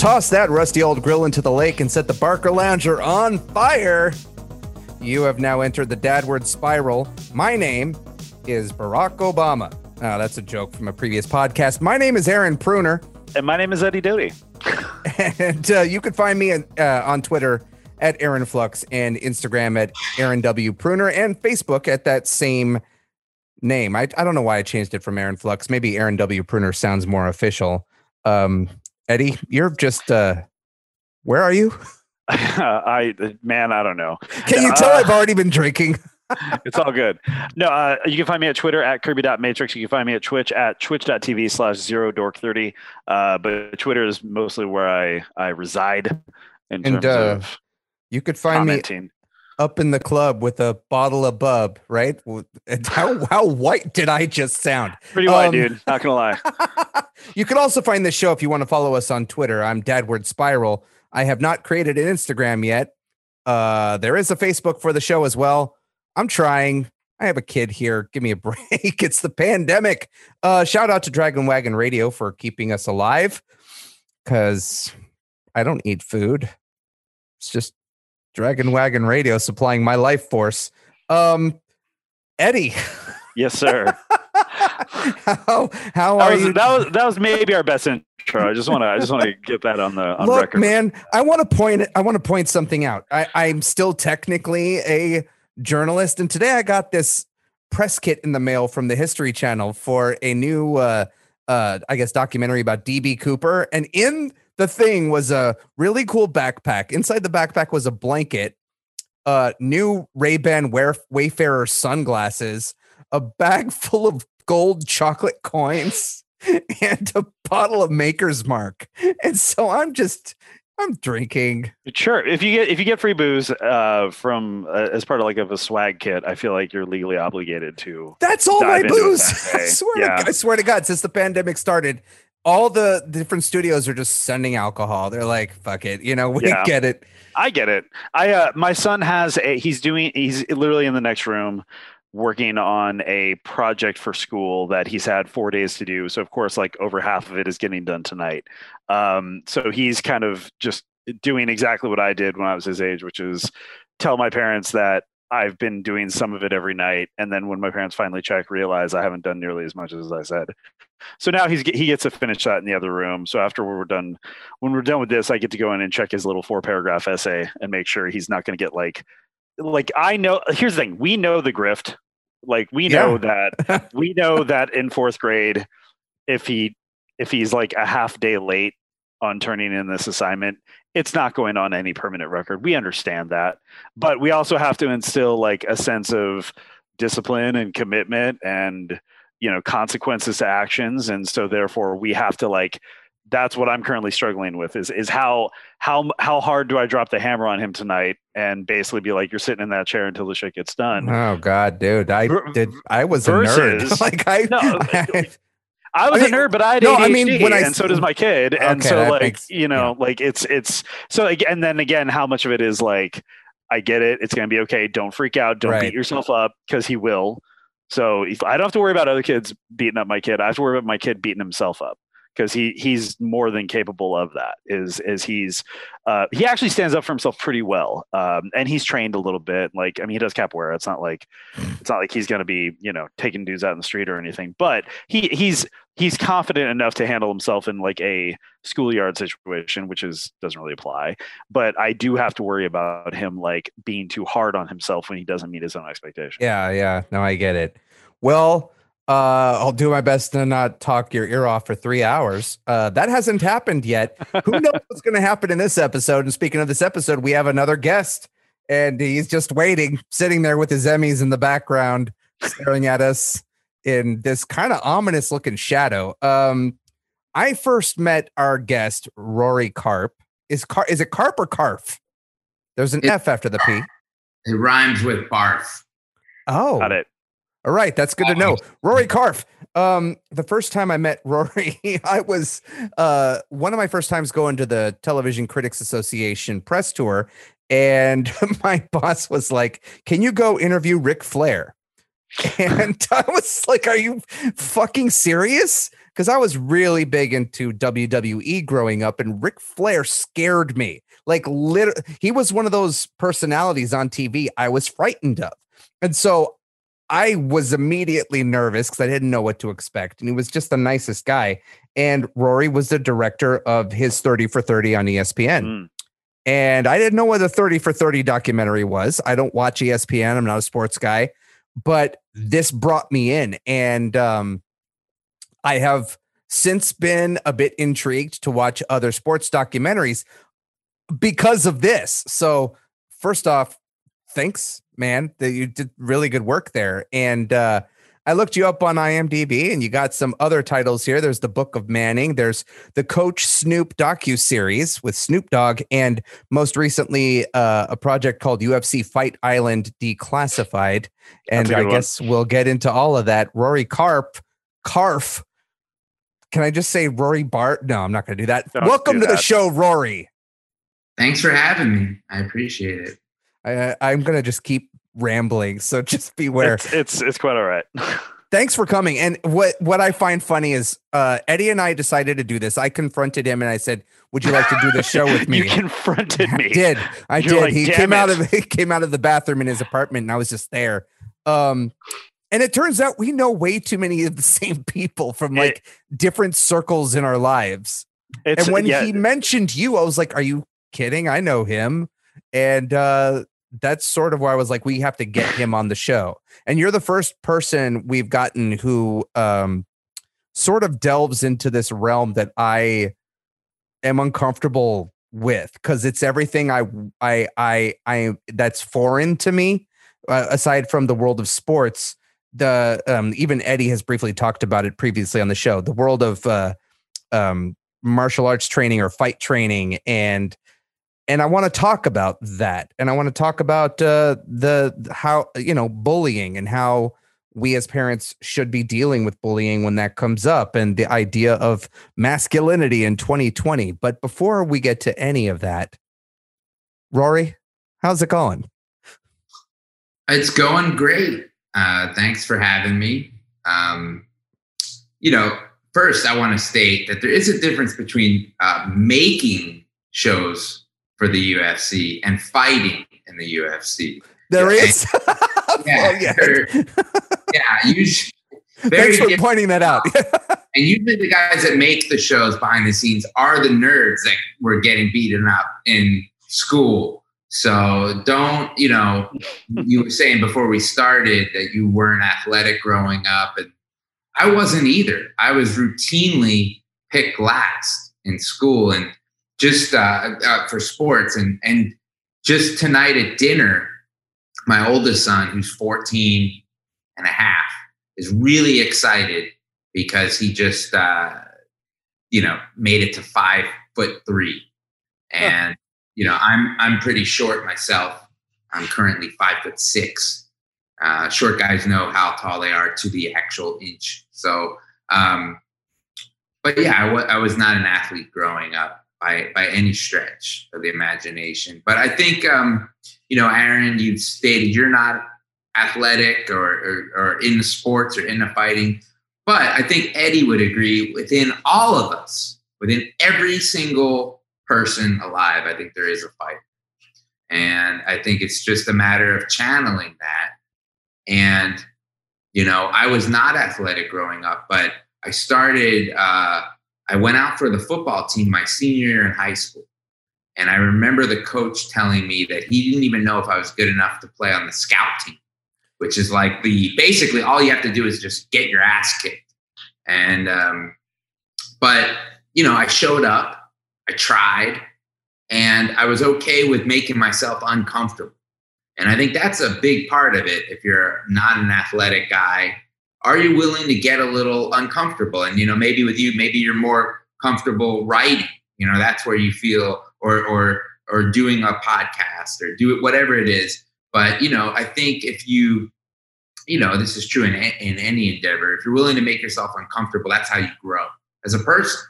toss that rusty old grill into the lake and set the Barcalounger on fire. You have now entered the Dadward Spiral. My name is Barack Obama. Oh, that's a joke from a previous podcast. My name is Aaron Pruner. And my name is Eddie Doty. and uh, you can find me uh, on Twitter at Aaron Flux and Instagram at Aaron W. Pruner and Facebook at that same name. I, I don't know why I changed it from Aaron Flux. Maybe Aaron W. Pruner sounds more official. Um, Eddie, you're just uh, where are you? I man, I don't know. Can you tell uh, I've already been drinking? it's all good. No, uh, you can find me at Twitter at Kirby.matrix. You can find me at Twitch at twitch.tv slash zero dork 30. Uh, but Twitter is mostly where I, I reside in and, terms uh, of you could find commenting. me up in the club with a bottle of bub, right? How how white did I just sound? Pretty white, um, dude. Not gonna lie. you can also find this show if you want to follow us on Twitter. I'm Dadward Spiral. I have not created an Instagram yet. Uh, there is a Facebook for the show as well. I'm trying. I have a kid here. Give me a break. it's the pandemic. Uh, shout out to Dragon Wagon Radio for keeping us alive because I don't eat food. It's just Dragon Wagon Radio supplying my life force. Um, Eddie. Yes, sir. how how that are was, you? That was that was maybe our best intro. I just want to I just want to get that on the on Look, record. man, I want to point I want to point something out. I, I'm still technically a journalist, and today I got this press kit in the mail from the History Channel for a new uh uh I guess documentary about DB Cooper, and in the thing was a really cool backpack. Inside the backpack was a blanket, uh, new Ray Ban Wayfarer sunglasses, a bag full of gold chocolate coins, and a bottle of Maker's Mark. And so I'm just I'm drinking. Sure. If you get if you get free booze uh, from uh, as part of like of a swag kit, I feel like you're legally obligated to. That's all my booze. I swear, yeah. to, I swear to God, since the pandemic started, all the different studios are just sending alcohol. They're like, fuck it, you know, we yeah. get it. I get it. I uh my son has a he's doing he's literally in the next room working on a project for school that he's had four days to do. So of course, like over half of it is getting done tonight. Um, so he's kind of just doing exactly what I did when I was his age, which is tell my parents that I've been doing some of it every night, and then when my parents finally check, realize I haven't done nearly as much as I said. So now he's he gets to finish that in the other room. So after we're done, when we're done with this, I get to go in and check his little four paragraph essay and make sure he's not going to get like like I know. Here's the thing: we know the grift. Like we know yeah. that we know that in fourth grade, if he if he's like a half day late on turning in this assignment, it's not going on any permanent record. We understand that. But we also have to instill like a sense of discipline and commitment and you know consequences to actions and so therefore we have to like that's what I'm currently struggling with is is how how how hard do I drop the hammer on him tonight and basically be like you're sitting in that chair until the shit gets done. Oh god, dude. I did I was versus, a nerd. like I, no, I I was I mean, a nerd, but I had no, ADHD, I mean, when I, and so does my kid. And okay, so, like, makes, you know, yeah. like it's it's so. And then again, how much of it is like, I get it. It's gonna be okay. Don't freak out. Don't right. beat yourself up because he will. So if I don't have to worry about other kids beating up my kid, I have to worry about my kid beating himself up because he he's more than capable of that. Is is he's uh, he actually stands up for himself pretty well, um, and he's trained a little bit. Like I mean, he does capoeira. It's not like it's not like he's going to be you know taking dudes out in the street or anything. But he he's he's confident enough to handle himself in like a schoolyard situation, which is doesn't really apply. But I do have to worry about him like being too hard on himself when he doesn't meet his own expectations. Yeah, yeah. No, I get it. Well, uh, I'll do my best to not talk your ear off for three hours. Uh, that hasn't happened yet. Who knows what's going to happen in this episode? And speaking of this episode, we have another guest, and he's just waiting, sitting there with his Emmys in the background, staring at us in this kind of ominous looking shadow. Um, I first met our guest, Rory Carp. Is Car- is it Carp or Carf? There's an it, F after the P. It rhymes with barf. Oh, got it. All right, that's good to know. Rory Karpf. Um, the first time I met Rory, I was uh one of my first times going to the Television Critics Association press tour, and my boss was like, "Can you go interview Ric Flair?" And I was like, "Are you fucking serious?" because I was really big into WWE growing up, and Ric Flair scared me. Like, literally, he was one of those personalities on TV I was frightened of. And so I was immediately nervous because I didn't know what to expect. And he was just the nicest guy. And Rory was the director of his 30 for 30 on ESPN. Mm. And I didn't know what the 30 for 30 documentary was. I don't watch ESPN. I'm not a sports guy, but this brought me in. And um, I have since been a bit intrigued to watch other sports documentaries because of this. So, first off, thanks, man. That you did really good work there. And uh, I looked you up on IMDb, and you got some other titles here. There's the Book of Manning. There's the Coach Snoop docu series with Snoop Dogg, and most recently uh, a project called UFC Fight Island Declassified. And I one. guess we'll get into all of that. Rory Carp, Karpf. Can I just say Rory Bart? No, I'm not going to do that. Don't Welcome do to that. the show, Rory. Thanks for having me. I appreciate it. I, I'm going to just keep rambling, so just beware. It's it's, it's quite all right. Thanks for coming. And what what I find funny is uh, Eddie and I decided to do this. I confronted him and I said, "Would you like to do the show with me?" you confronted me. I did. I You're did. Like, he came it. out of he came out of the bathroom in his apartment, and I was just there. Um, and it turns out we know way too many of the same people from like it, different circles in our lives. and when yeah. he mentioned you, I was like, "Are you kidding? I know him." And uh, that's sort of where I was like, we have to get him on the show. And you're the first person we've gotten who um, sort of delves into this realm that I am uncomfortable with because it's everything I I I I that's foreign to me. Uh, aside from the world of sports, the um, even Eddie has briefly talked about it previously on the show. The world of uh, um, martial arts training or fight training and and I want to talk about that, and I want to talk about uh, the how you know bullying and how we as parents should be dealing with bullying when that comes up, and the idea of masculinity in 2020. But before we get to any of that, Rory, how's it going? It's going great. Uh, thanks for having me. Um, you know, first, I want to state that there is a difference between uh, making shows for the UFC and fighting in the UFC. There yeah. is. yeah, oh, yeah. yeah. Usually, Thanks for different. pointing that out. and usually, the guys that make the shows behind the scenes are the nerds that were getting beaten up in school. So don't, you know, you were saying before we started that you weren't athletic growing up, and I wasn't either. I was routinely picked last in school, and just uh, uh, for sports. And and just tonight at dinner my oldest son who's 14 and a half is really excited because he just uh, you know made it to five foot three. And you know i'm i'm pretty short myself. I'm currently five foot six. Uh, short guys know how tall they are to the actual inch. So um, but yeah I, w- I was not an athlete growing up by by any stretch of the imagination. But I think um, you know, Aaron, you stated you're not athletic or, or, or in the sports or in the fighting. But I think Eddie would agree within all of us, within every single person alive, I think there is a fight. And I think it's just a matter of channeling that. And, you know, I was not athletic growing up, but I started uh, I went out for the football team my senior year in high school. And I remember the coach telling me that he didn't even know if I was good enough to play on the scout team, which is like the basically all you have to do is just get your ass kicked. And, um, but, you know, I showed up, I tried, and I was okay with making myself uncomfortable. And I think that's a big part of it. If you're not an athletic guy, are you willing to get a little uncomfortable? And you know, maybe with you, maybe you're more comfortable writing. You know, that's where you feel, or or or doing a podcast, or do it whatever it is. But you know, I think if you, you know, this is true in in any endeavor. If you're willing to make yourself uncomfortable, that's how you grow as a person.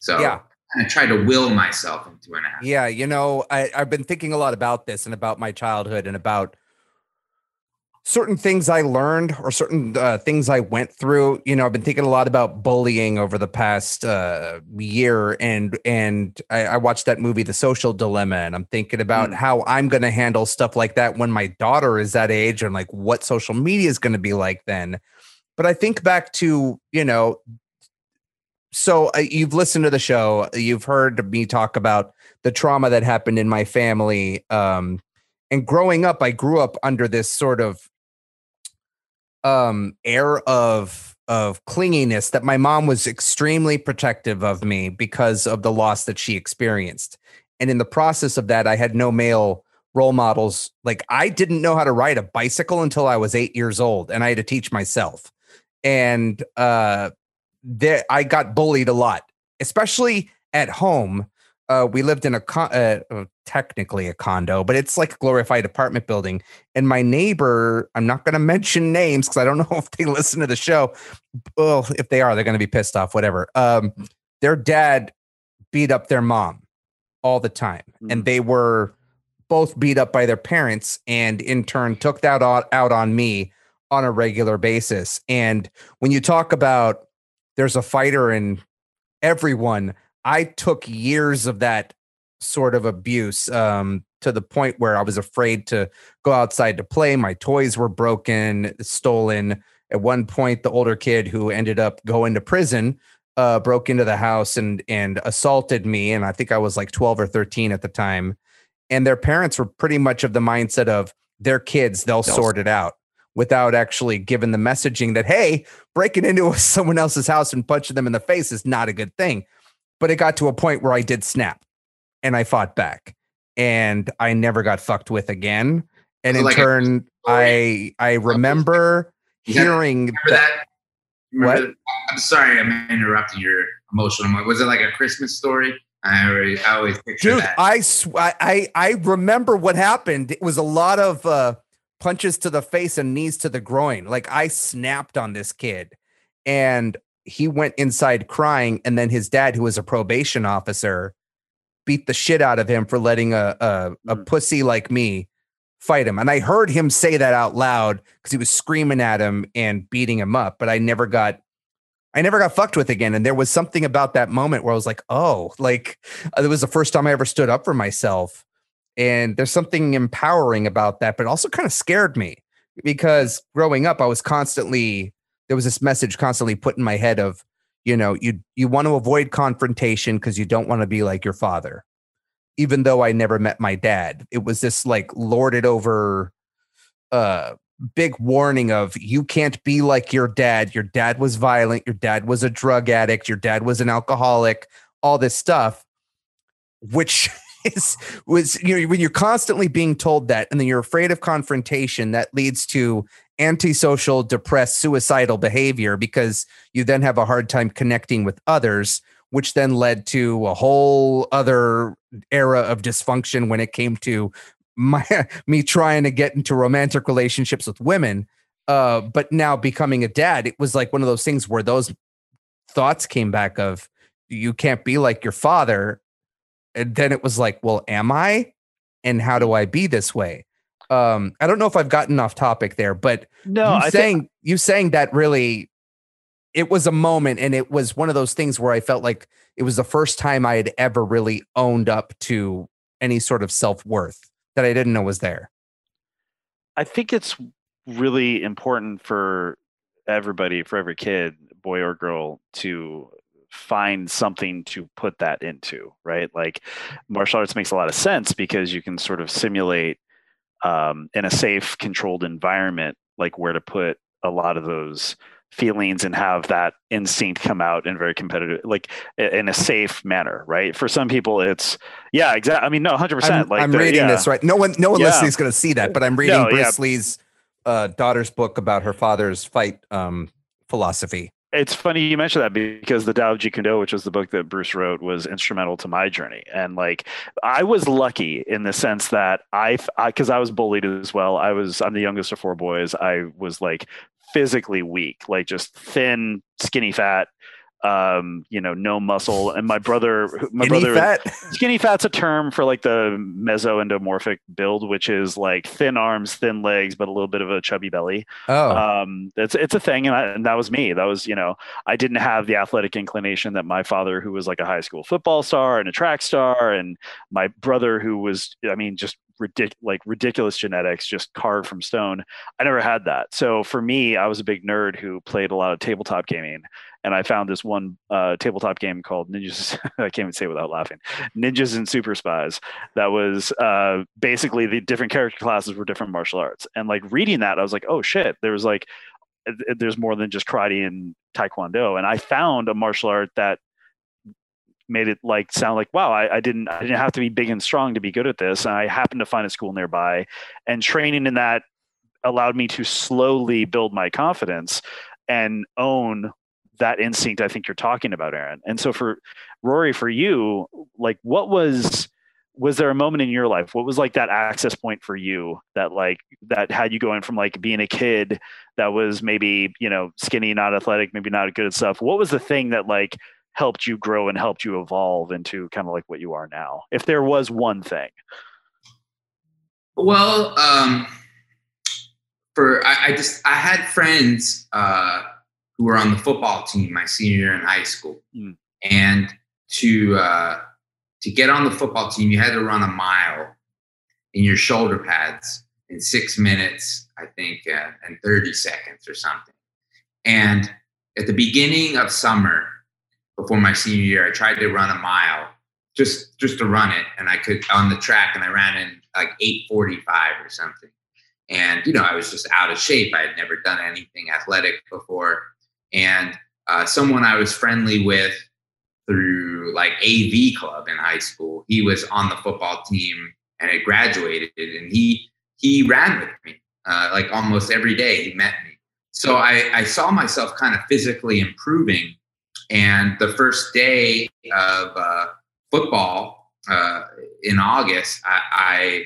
So yeah. I try to will myself into an act. Yeah, you know, I, I've been thinking a lot about this and about my childhood and about certain things I learned or certain uh, things I went through. You know, I've been thinking a lot about bullying over the past uh, year, and and I, I, watched that movie, The Social Dilemma, and I'm thinking about mm. how I'm going to handle stuff like that when my daughter is that age, and like what social media is going to be like then. But I think back to you know, so uh, you've listened to the show, you've heard me talk about the trauma that happened in my family. Um, and growing up, I grew up under this sort of um air of of clinginess that my mom was extremely protective of me because of the loss that she experienced. And in the process of that, I had no male role models. Like I didn't know how to ride a bicycle until I was eight years old, and I had to teach myself. And uh, there, I got bullied a lot, especially at home uh, we lived in a con- uh, technically a condo, but it's like a glorified apartment building. And my neighbor, I'm not going to mention names because I don't know if they listen to the show. Well, if they are, they're going to be pissed off. Whatever. Um, their dad beat up their mom all the time, mm-hmm. and they were both beat up by their parents, and in turn took that out on me on a regular basis. And when you talk about there's a fighter in everyone I took years of that sort of abuse um, to the point where I was afraid to go outside to play. My toys were broken, stolen. At one point, the older kid who ended up going to prison uh, broke into the house and and assaulted me. And I think I was like 12 or 13 at the time. And their parents were pretty much of the mindset of their kids, they'll, they'll sort it out without actually giving the messaging that, hey, breaking into someone else's house and punching them in the face is not a good thing. But it got to a point where I did snap and I fought back and I never got fucked with again. And in like turn, I I remember hearing remember that. that remember what? I'm sorry, I'm interrupting your emotional. Was it like a Christmas story? I always, I always picture Dude, that. I, sw- I I remember what happened. It was a lot of uh, punches to the face and knees to the groin. Like I snapped on this kid, and he went inside crying, and then his dad, who was a probation officer, beat the shit out of him for letting a a, a mm. pussy like me fight him. And I heard him say that out loud because he was screaming at him and beating him up. But I never got I never got fucked with again. And there was something about that moment where I was like, oh, like uh, it was the first time I ever stood up for myself. And there's something empowering about that, but also kind of scared me because growing up, I was constantly there was this message constantly put in my head of you know you you want to avoid confrontation because you don't want to be like your father. Even though i never met my dad it was this like lorded over uh big warning of you can't be like your dad. Your dad was violent. Your dad was a drug addict. Your dad was an alcoholic. All this stuff which is was you know when you're constantly being told that and then you're afraid of confrontation that leads to antisocial, depressed, suicidal behavior because you then have a hard time connecting with others, which then led to a whole other era of dysfunction when it came to my me trying to get into romantic relationships with women. Uh, but now becoming a dad, it was like one of those things where those thoughts came back of you can't be like your father. And then it was like, well, am I? And how do I be this way? Um i don't know if i've gotten off topic there but no you I saying think- you saying that really it was a moment and it was one of those things where i felt like it was the first time i had ever really owned up to any sort of self-worth that i didn't know was there. I think it's really important for everybody for every kid boy or girl to find something to put that into right? Like martial arts makes a lot of sense because you can sort of simulate um, in a safe, controlled environment, like where to put a lot of those feelings and have that instinct come out in very competitive like in a safe manner right for some people it's yeah exactly i mean no 100% I'm, like i'm reading yeah. this right no one no one yeah. listening is going to see that but i'm reading no, bruce yeah. lee's uh, daughter's book about her father's fight um, philosophy it's funny you mentioned that because the Tao of Jeet Kune Do, which was the book that Bruce wrote, was instrumental to my journey. And like, I was lucky in the sense that I, because I, I was bullied as well. I was, I'm the youngest of four boys. I was like physically weak, like just thin, skinny fat. Um, you know, no muscle. And my brother, my Skinny brother, fat. skinny fat's a term for like the mesoendomorphic build, which is like thin arms, thin legs, but a little bit of a chubby belly. Oh, Um, it's it's a thing, and, I, and that was me. That was you know, I didn't have the athletic inclination that my father, who was like a high school football star and a track star, and my brother, who was, I mean, just ridic- like ridiculous genetics, just carved from stone. I never had that. So for me, I was a big nerd who played a lot of tabletop gaming, and I found this one uh, tabletop game called Ninjas. I can't even say it without laughing. Ninjas and Super Spies. That was uh, basically the different character classes were different martial arts, and like reading that, I was like, oh shit, there was like there's more than just karate and taekwondo, and I found a martial art that made it like sound like wow I, I didn't i didn't have to be big and strong to be good at this. And i happened to find a school nearby and training in that allowed me to slowly build my confidence and own that instinct i think you're talking about aaron. And so for rory for you like what was was there a moment in your life what was like that access point for you that like that had you going from like being a kid that was maybe you know skinny not athletic maybe not good at stuff? What was the thing that like helped you grow and helped you evolve into kind of like what you are now if there was one thing Well, um, for I, I just I had friends uh, who were on the football team my senior year in high school, Mm. and to uh, to get on the football team, you had to run a mile in your shoulder pads in six minutes, I think, uh, and thirty seconds or something. And at the beginning of summer, before my senior year, I tried to run a mile just just to run it, and I could on the track, and I ran in like eight forty five or something. And you know, I was just out of shape. I had never done anything athletic before, and uh, someone I was friendly with through like AV club in high school, he was on the football team and had graduated, and he he ran with me uh, like almost every day. He met me, so I, I saw myself kind of physically improving. And the first day of uh, football uh, in August, I, I,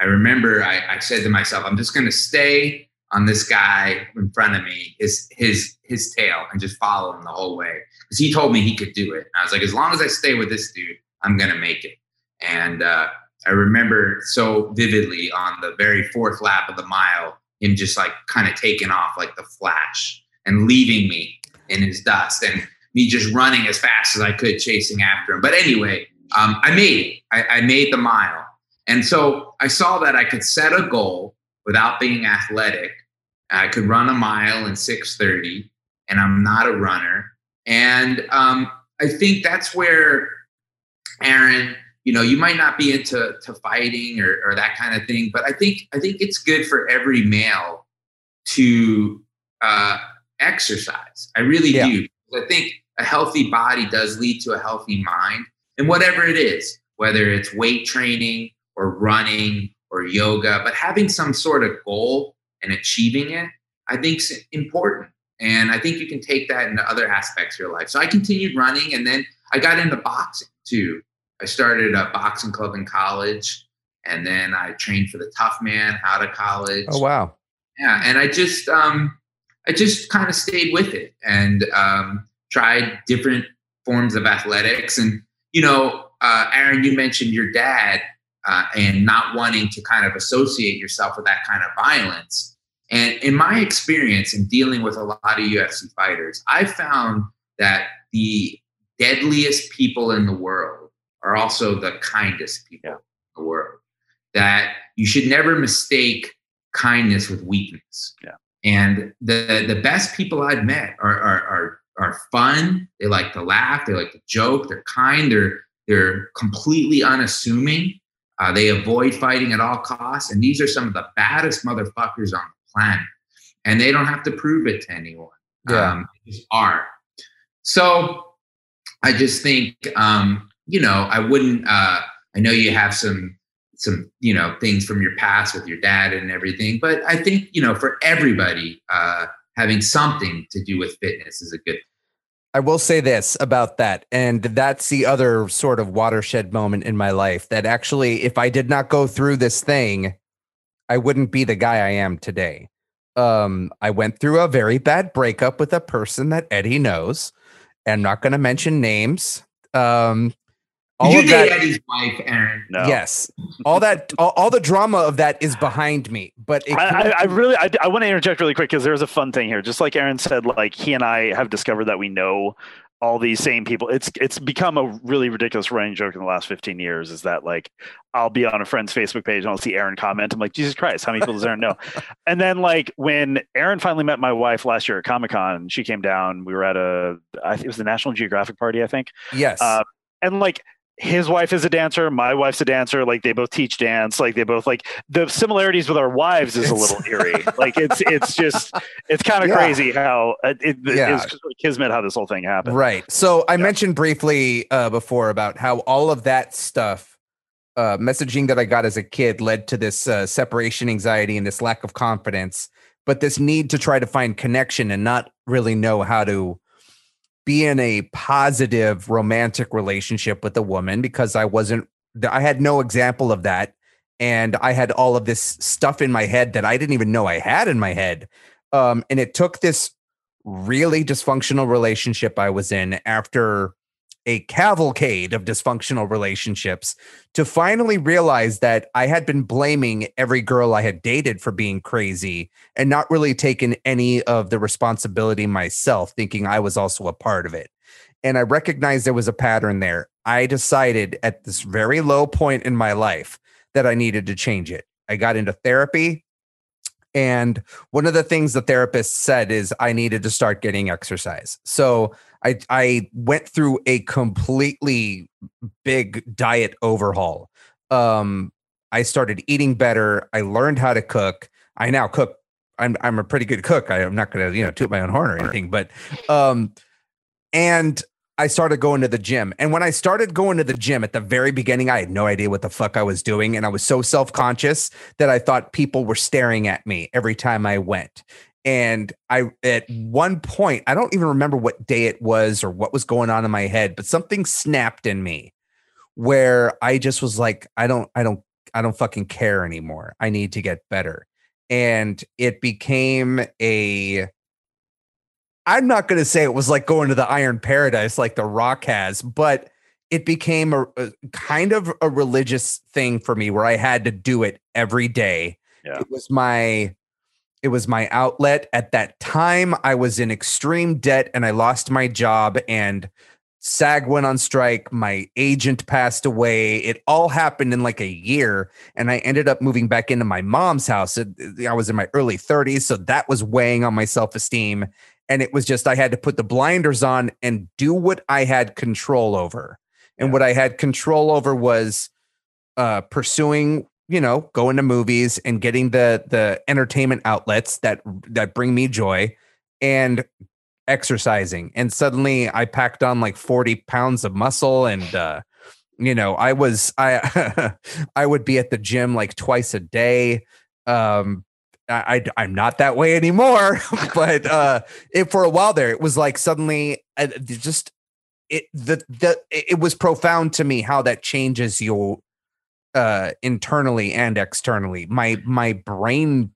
I remember I, I said to myself, I'm just going to stay on this guy in front of me, his his his tail, and just follow him the whole way because he told me he could do it. And I was like, as long as I stay with this dude, I'm going to make it. And uh, I remember so vividly on the very fourth lap of the mile, him just like kind of taking off like the flash and leaving me in his dust and me just running as fast as I could chasing after him. But anyway, um, I made it. I, I made the mile. And so I saw that I could set a goal without being athletic. I could run a mile in 630 and I'm not a runner. And um, I think that's where Aaron, you know, you might not be into to fighting or, or that kind of thing, but I think I think it's good for every male to uh, exercise. I really Yeah. do. I think a healthy body does lead to a healthy mind, and whatever it is, whether it's weight training or running or yoga, but having some sort of goal and achieving it, I think is important. And I think you can take that into other aspects of your life. So I continued running, and then I got into boxing too. I started a boxing club in college, and then I trained for the Tough Man out of college. oh wow. Yeah, and I just um, I just kind of stayed with it and um, tried different forms of athletics. And you know, uh, Aaron, you mentioned your dad uh, and not wanting to kind of associate yourself with that kind of violence. And in my experience in dealing with a lot of UFC fighters, I found that the deadliest people in the world are also the kindest people Yeah. in the world. That you should never mistake kindness with weakness. Yeah. And the the best people I've met are are are, are fun. They like to laugh. They like to joke. They're kind. They're they're completely unassuming. Uh, they avoid fighting at all costs. And these are some of the baddest motherfuckers on the planet. And they don't have to prove it to anyone. Yeah. Um, they just are. So I just think, um, you know, I wouldn't. Uh, I know you have some some you know things from your past with your dad and everything, but I think you know for everybody, uh, having something to do with fitness is a good. I will say this about that, and that's the other sort of watershed moment in my life that actually, if I did not go through this thing, I wouldn't be the guy I am today. Um, I went through a very bad breakup with a person that Eddie knows, I'm not going to mention names. Um, all Did you date that, Eddie's wife, Aaron? No. Yes, all that, all, all, the drama of that is behind me. But I, I, I, really, I, I want to interject really quick because there's a fun thing here. Just like Aaron said, like he and I have discovered that we know all these same people. It's it's become a really ridiculous running joke in the last 15 years. Is that like I'll be on a friend's Facebook page and I'll see Aaron comment. I'm like, Jesus Christ, how many people does Aaron know? and then like when Aaron finally met my wife last year at Comic Con, she came down. We were at a I think it was the National Geographic party, I think. Yes. Uh, and like his wife is a dancer my wife's a dancer like they both teach dance like they both like the similarities with our wives is a little eerie like it's it's just it's kind of yeah. crazy how uh, it, yeah. is kismet how this whole thing happened right so i yeah. mentioned briefly uh, before about how all of that stuff uh, messaging that i got as a kid led to this uh, separation anxiety and this lack of confidence but this need to try to find connection and not really know how to be in a positive romantic relationship with a woman because I wasn't, I had no example of that. And I had all of this stuff in my head that I didn't even know I had in my head. Um, and it took this really dysfunctional relationship I was in after a cavalcade of dysfunctional relationships to finally realize that I had been blaming every girl I had dated for being crazy and not really taking any of the responsibility myself, thinking I was also a part of it. And I recognized there was a pattern there. I decided at this very low point in my life that I needed to change it. I got into therapy. And one of the things the therapist said is I needed to start getting exercise. So I I went through a completely big diet overhaul. Um, I started eating better. I learned how to cook. I now cook. I'm I'm a pretty good cook. I, am not going to you know toot my own horn or anything, but um, and I started going to the gym. And when I started going to the gym at the very beginning, I had no idea what the fuck I was doing. And I was so self conscious that I thought people were staring at me every time I went. And I, at one point, I don't even remember what day it was or what was going on in my head, but something snapped in me where I just was like, I don't, I don't, I don't fucking care anymore. I need to get better. And it became a, I'm not going to say it was like going to the iron paradise like The Rock has, but it became a, a, kind of a religious thing for me where I had to do it every day. Yeah. It was my it was my outlet at that time. I was in extreme debt and I lost my job and SAG went on strike. My agent passed away. It all happened in like a year. And I ended up moving back into my mom's house. I was in my early 30s. So that was weighing on my self esteem and it was just I had to put the blinders on and do what I had control over. And yeah. what I had control over was uh, pursuing, you know, going to movies and getting the the entertainment outlets that that bring me joy and exercising. And suddenly I packed on like 40 pounds of muscle and uh you know, I was I I would be at the gym like twice a day. Um I, I am not that way anymore, but uh, it for a while there, it was like suddenly uh, just it the the it was profound to me how that changes you uh internally and externally. My my brain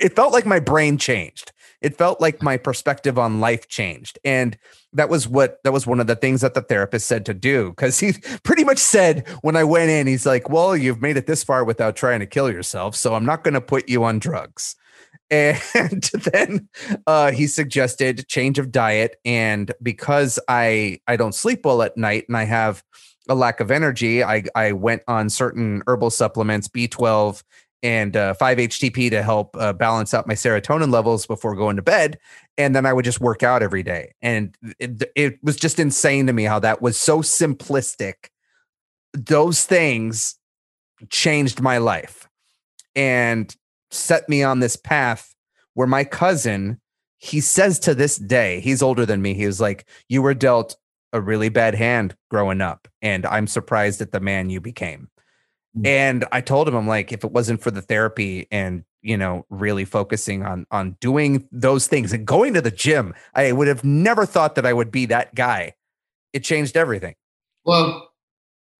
it felt like my brain changed it felt like my perspective on life changed and that was what that was one of the things that the therapist said to do because he pretty much said when i went in he's like well you've made it this far without trying to kill yourself so i'm not going to put you on drugs and then uh, he suggested change of diet and because i i don't sleep well at night and i have a lack of energy i i went on certain herbal supplements b12 and uh, 5-HTP to help uh, balance out my serotonin levels before going to bed. And then I would just work out every day. And it, it was just insane to me how that was so simplistic. Those things changed my life and set me on this path where my cousin, he says to this day, he's older than me. He was like, You were dealt a really bad hand growing up. And I'm surprised at the man you became. Mm. And I told him, I'm like, if it wasn't for the therapy and you know, really focusing on on doing those things and going to the gym, I would have never thought that I would be that guy. It changed everything. Well,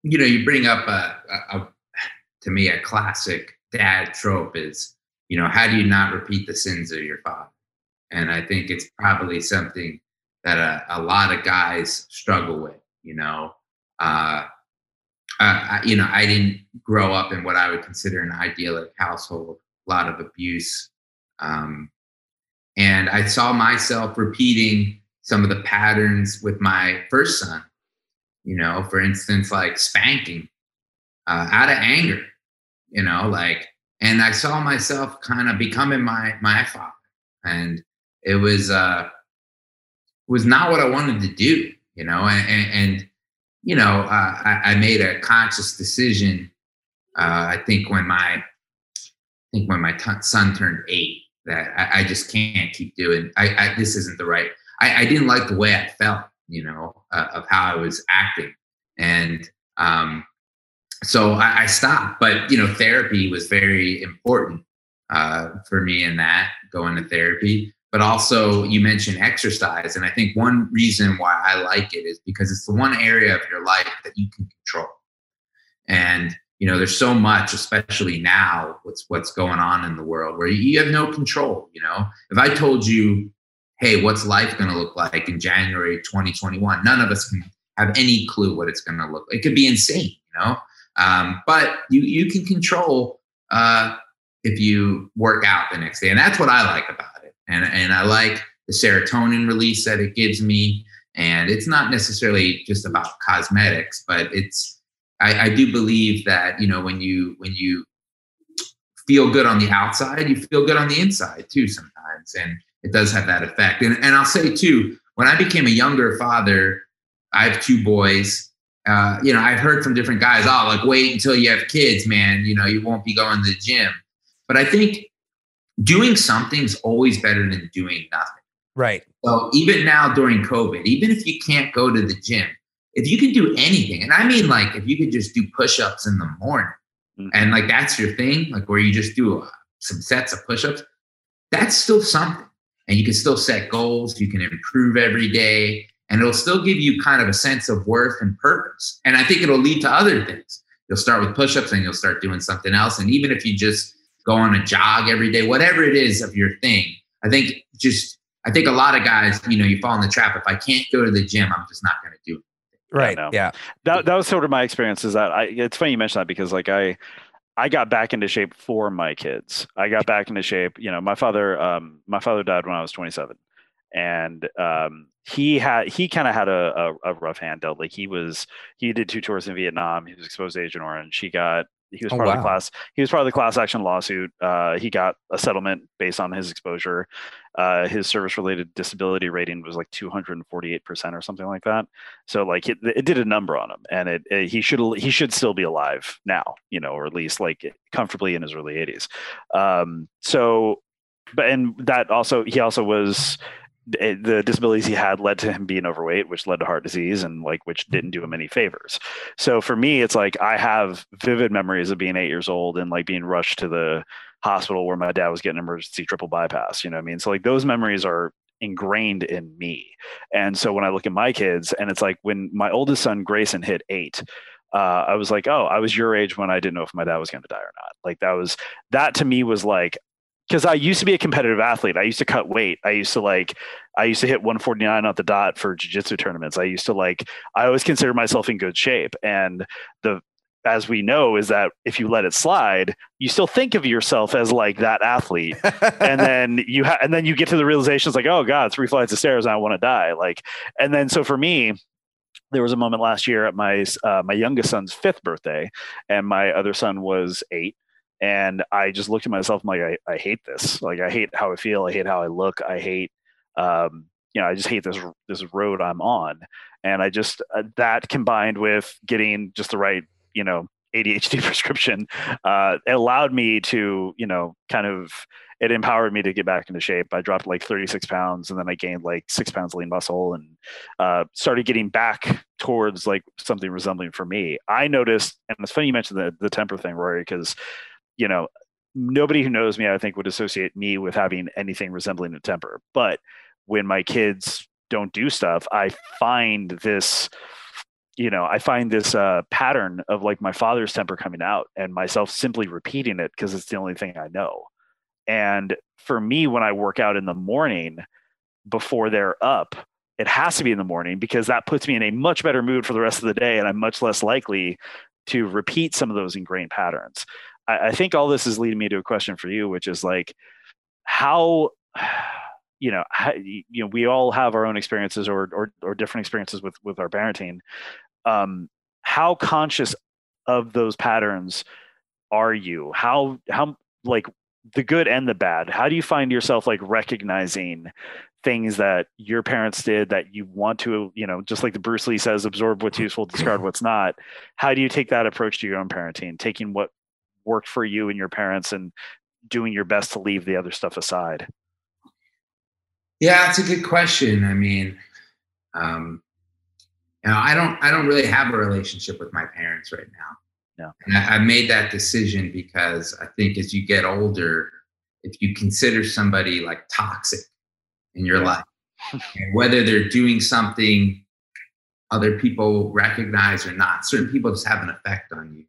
you know, you bring up a, a, a to me a classic dad trope is, you know, how do you not repeat the sins of your father? And I think it's probably something that a, a lot of guys struggle with. You know, uh, uh, you know, I didn't grow up in what I would consider an idyllic household. A lot of abuse, um, and I saw myself repeating some of the patterns with my first son. You know, for instance, like spanking uh, out of anger. You know, like, and I saw myself kind of becoming my my father, and it was uh, was not what I wanted to do. You know, and, and you know, uh, I, I, made a conscious decision. Uh, I think when my, I think when my t- son turned eight, that I, I, just can't keep doing. I, I this isn't the right. I, didn't like the way I felt, you know, uh, of how I was acting, and um, so I, stopped. But you know, therapy was very important uh, for me in that going to therapy but also you mentioned exercise. And I think one reason why I like it is because it's the one area of your life that you can control. And you know, there's so much, especially now, what's what's going on in the world where you have no control. You know, if I told you, hey, what's life going to look like in January 2021? None of us can have any clue what it's going to look like. It could be insane, you know. Um, but you you can control uh, if you work out the next day, and that's what I like about and and I like the serotonin release that it gives me. And it's not necessarily just about cosmetics, but it's I, I do believe that you know when you when you feel good on the outside, you feel good on the inside too sometimes, and it does have that effect. And and I'll say too, when I became a younger father, I have two boys. Uh, you know, I've heard from different guys, oh, like wait until you have kids, man. You know, you won't be going to the gym. But I think doing something's always better than doing nothing. Right. So even now during COVID, even if you can't go to the gym, if you can do anything, and I mean like if you could just do push-ups in the morning, mm-hmm. and like that's your thing, like where you just do uh, some sets of push-ups, that's still something. And you can still set goals, you can improve every day, and it'll still give you kind of a sense of worth and purpose. And I think it'll lead to other things. You'll start with push-ups and you'll start doing something else. And even if you just go on a jog every day, whatever it is of your thing. I think just I think a lot of guys, you know, you fall in the trap. If I can't go to the gym, I'm just not going to do it. Right. Yeah, yeah. That that was sort of my experience. Is that I? It's funny you mentioned that because like I. I got back into shape for my kids. I got back into shape. You know, my father, um, my father died when I was 27, and um, he had he kind of had a, a, a, rough hand dealt. Like he was he did two tours in Vietnam. He was exposed to Agent Orange. He got he was oh, part wow. of the class. He was part of the class action lawsuit. Uh, he got a settlement based on his exposure. Uh, his service-related disability rating was like 248 percent or something like that. So like it, it did a number on him, and it, it, he should he should still be alive now, you know, or at least like comfortably in his early 80s. Um, so, but and that also he also was the disabilities he had led to him being overweight, which led to heart disease and like which didn't do him any favors. So for me, it's like I have vivid memories of being eight years old and like being rushed to the hospital where my dad was getting emergency triple bypass. You know what I mean? So like those memories are ingrained in me. And so when I look at my kids, and it's like when my oldest son Grayson hit eight. Uh, I was like, oh, I was your age when I didn't know if my dad was going to die or not. Like that was that to me was like because I used to be a competitive athlete. I used to cut weight. I used to like, I used to hit 149 on the dot for jiu-jitsu tournaments. I used to like, I always consider myself in good shape. And the, as we know, is that if you let it slide, you still think of yourself as like that athlete, and then you ha- and then you get to the realization, it's like, oh god, three flights of stairs, and I want to die. Like, and then so for me, there was a moment last year at my uh, my youngest son's fifth birthday, and my other son was eight, and I just looked at myself. I'm like, I, I hate this. Like, I hate how I feel. I hate how I look. I hate, um, you know, I just hate this this road I'm on. And I just uh, that combined with getting just the right, you know, ADHD prescription, uh, it allowed me to, you know, kind of it empowered me to get back into shape. I dropped like 36 pounds and then I gained like six pounds lean muscle and uh, started getting back towards like something resembling for me. I noticed, and it's funny you mentioned the, the temper thing, Rory, because you know, nobody who knows me, I think, would associate me with having anything resembling a temper. But when my kids don't do stuff, I find this, you know, I find this uh, pattern of like my father's temper coming out and myself simply repeating it because it's the only thing I know. And for me, when I work out in the morning before they're up, it has to be in the morning because that puts me in a much better mood for the rest of the day and I'm much less likely to repeat some of those ingrained patterns. I, I think all this is leading me to a question for you, which is like, how, you know, how, you know, we all have our own experiences or, or, or different experiences with, with our parenting. Um, how conscious of those patterns are you? How, how, like, the good and the bad how do you find yourself like recognizing things that your parents did that you want to you know just like the bruce lee says absorb what's useful discard what's not how do you take that approach to your own parenting taking what worked for you and your parents and doing your best to leave the other stuff aside yeah it's a good question i mean um you know i don't i don't really have a relationship with my parents right now yeah. And I, I made that decision because I think as you get older, if you consider somebody like toxic in your life, and whether they're doing something other people recognize or not, certain people just have an effect on you.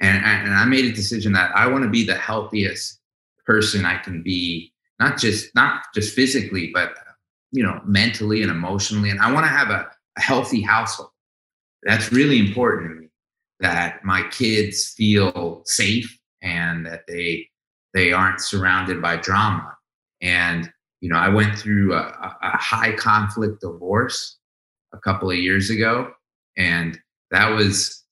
And, and I made a decision that I want to be the healthiest person I can be, not just not just physically, but you know, mentally and emotionally. And I want to have a, a healthy household. That's really important to me that my kids feel safe and that they they aren't surrounded by drama and you know i went through a, a high conflict divorce a couple of years ago and that was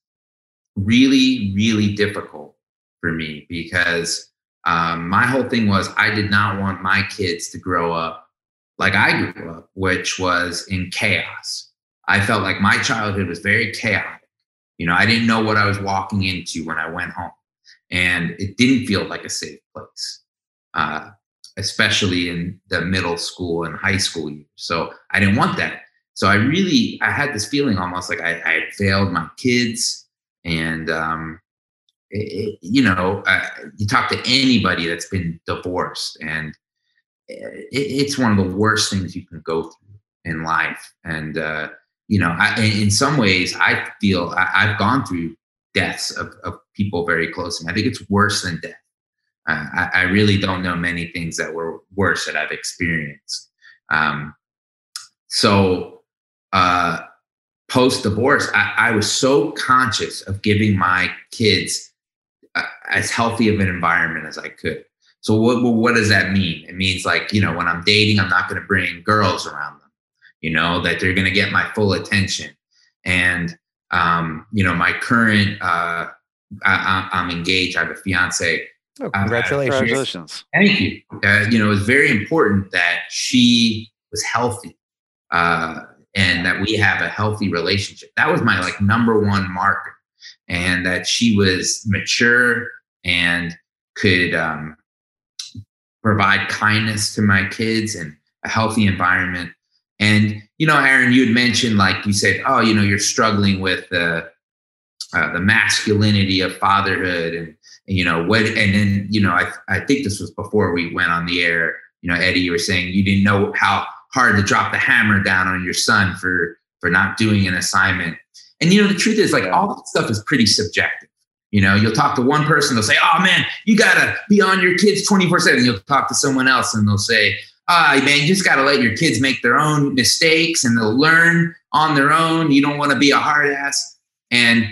really really difficult for me because um, my whole thing was i did not want my kids to grow up like i grew up which was in chaos i felt like my childhood was very chaotic you know, I didn't know what I was walking into when I went home, and it didn't feel like a safe place, uh, especially in the middle school and high school years. So I didn't want that. So I really, I had this feeling almost like I, I had failed my kids, and um, it, you know, uh, you talk to anybody that's been divorced, and it, it's one of the worst things you can go through in life, and uh, you know, I, in some ways, I feel I, have gone through deaths of, of, people very close to me. I think it's worse than death. Uh, I, I, really don't know many things that were worse that I've experienced. Um, so, uh, post divorce, I, I, was so conscious of giving my kids uh, as healthy of an environment as I could. So, what, what does that mean? It means like, you know, when I'm dating, I'm not going to bring girls around them you know, that they're going to get my full attention. And, um, you know, my current, uh, I, am engaged. I have a fiance. Oh, congratulations. Uh, congratulations. Thank you. Uh, you know, it's very important that she was healthy uh, and that we have a healthy relationship. That was my like number one marker. And that she was mature and could um, provide kindness to my kids and a healthy environment and you know, Aaron, you had mentioned like you said, oh, you know, you're struggling with the uh, the masculinity of fatherhood, and, and, you know what, and then you know, I I think this was before we went on the air. You know, Eddie, you were saying you didn't know how hard to drop the hammer down on your son for for not doing an assignment. And you know, the truth is, like all that stuff is pretty subjective. You know, you'll talk to one person, they'll say, "Oh man, you gotta be on your kids twenty four 7 You'll talk to someone else, and they'll say, ah, man, you just got to let your kids make their own mistakes and they'll learn on their own. You don't want to be a hard ass. And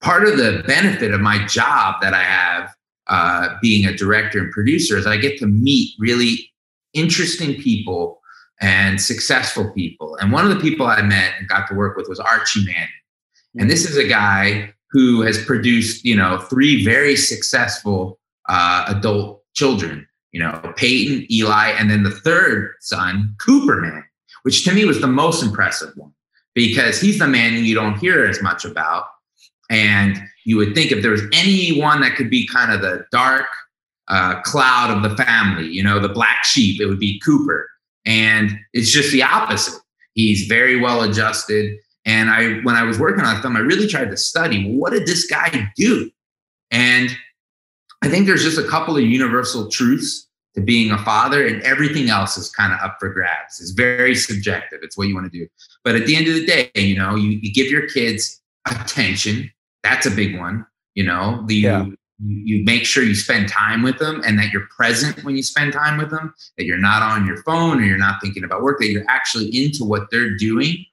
part of the benefit of my job that I have uh, being a director and producer is I get to meet really interesting people and successful people. And one of the people I met and got to work with was Archie Manning. And this is a guy who has produced, you know, three very successful uh, adult children you know, Peyton, Eli, and then the third son, Cooper Man, which to me was the most impressive one because he's the man you don't hear as much about. And you would think if there was anyone that could be kind of the dark uh, cloud of the family, you know, the black sheep, it would be Cooper. And it's just the opposite. He's very well adjusted. And I, when I was working on film, I really tried to study what did this guy do? And I think there's just a couple of universal truths to being a father, and everything else is kind of up for grabs. It's very subjective. It's what you want to do. But at the end of the day, you know, you, you give your kids attention. That's a big one. You know, the, yeah. You, make sure you spend time with them and that you're present when you spend time with them, that you're not on your phone or you're not thinking about work, that you're actually into what they're doing.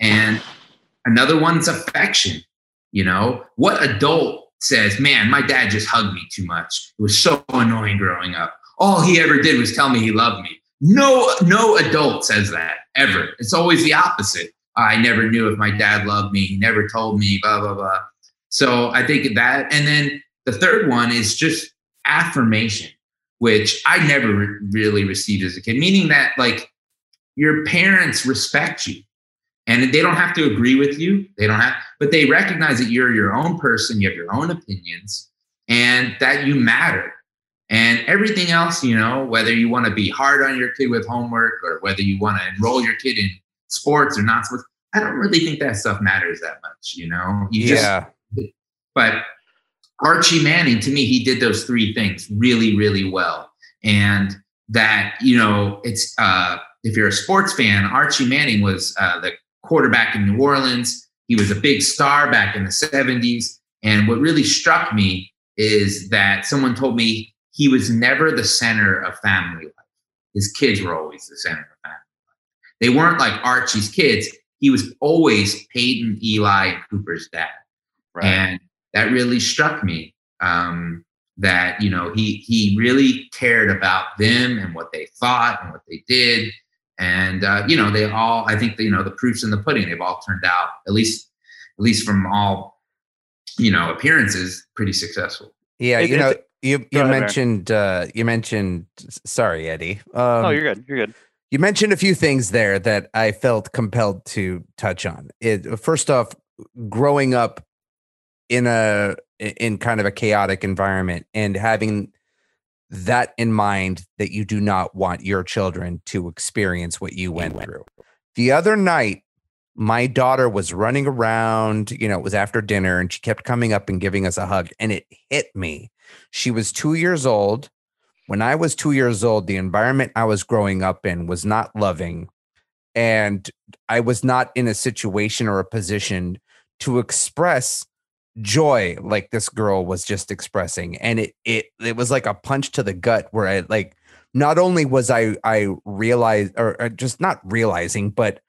And another one's affection. You know, what adult says, man, my dad just hugged me too much. It was so annoying growing up. All he ever did was tell me he loved me. No, no adult says that ever. It's always the opposite. I never knew if my dad loved me. He never told me, blah, blah, blah. So I think that, and then the third one is just affirmation, which I never re- really received as a kid, meaning that like your parents respect you and they don't have to agree with you. They don't have, but they recognize that you're your own person, you have your own opinions, and that you matter. And everything else, you know, whether you want to be hard on your kid with homework or whether you want to enroll your kid in sports or not sports, I don't really think that stuff matters that much, you know? You yeah. Just, but Archie Manning, to me, he did those three things really, really well. And that, you know, it's, uh, if you're a sports fan, Archie Manning was uh, the quarterback in New Orleans. He was a big star back in the 70s. And what really struck me is that someone told me he was never the center of family life. His kids were always the center of family life. They weren't like Archie's kids. He was always Peyton, Eli, and Cooper's dad. Right. And that really struck me. Um, that you know he he really cared about them and what they thought and what they did. And uh, you know they all i think you know the proofs in the pudding. They've all turned out at least at least from all you know appearances pretty successful. Yeah you know you you mentioned uh you mentioned sorry eddie. Um, oh you're good you're good. you mentioned a few things there that i felt compelled to touch on. It first off growing up in a in kind of a chaotic environment and having that in mind that you do not want your children to experience what you went through. The other night, my daughter was running around, you know, it was after dinner and she kept coming up and giving us a hug and it hit me. She was 2 years old. When I was 2 years old, the environment I was growing up in was not loving and I was not in a situation or a position to express joy like this girl was just expressing and it it it was like a punch to the gut where i like not only was i i realized or, or just not realizing but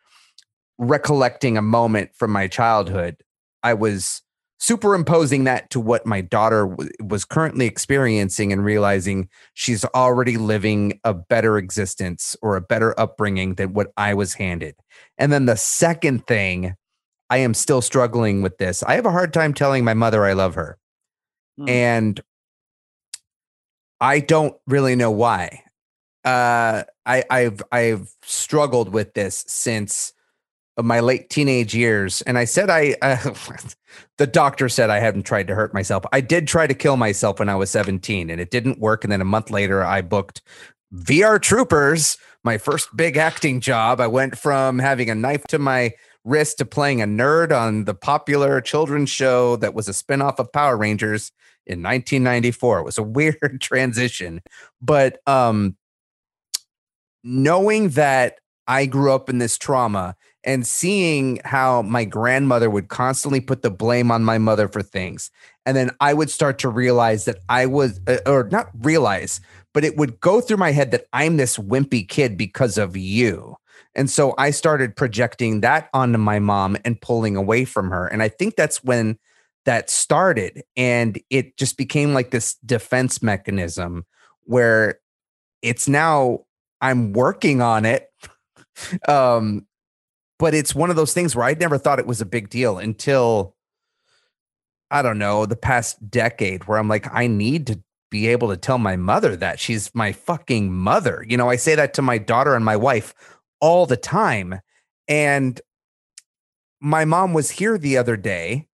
recollecting a moment from my childhood i was superimposing that to what my daughter w- was currently experiencing and realizing she's already living a better existence or a better upbringing than what I was handed. And then the second thing I am still struggling with this. I have a hard time telling my mother I love her. Hmm. And I don't really know why. Uh, I, I've I've struggled with this since my late teenage years, and I said I. Uh, the doctor said I hadn't tried to hurt myself. I did try to kill myself when I was seventeen, and it didn't work. And then a month later, I booked VR Troopers, my first big acting job. I went from having a knife to my wrist to playing a nerd on the popular children's show that was a spinoff of Power Rangers in 1994. It was a weird transition, but um, knowing that I grew up in this trauma and seeing how my grandmother would constantly put the blame on my mother for things. And then I would start to realize that I was, uh, or not realize, but it would go through my head that I'm this wimpy kid because of you. And so I started projecting that onto my mom and pulling away from her. And I think that's when that started. And it just became like this defense mechanism where it's now I'm working on it. um, but it's one of those things where I never thought it was a big deal until I don't know, the past decade where I'm like, I need to be able to tell my mother that she's my fucking mother. You know, I say that to my daughter and my wife all the time. And my mom was here the other day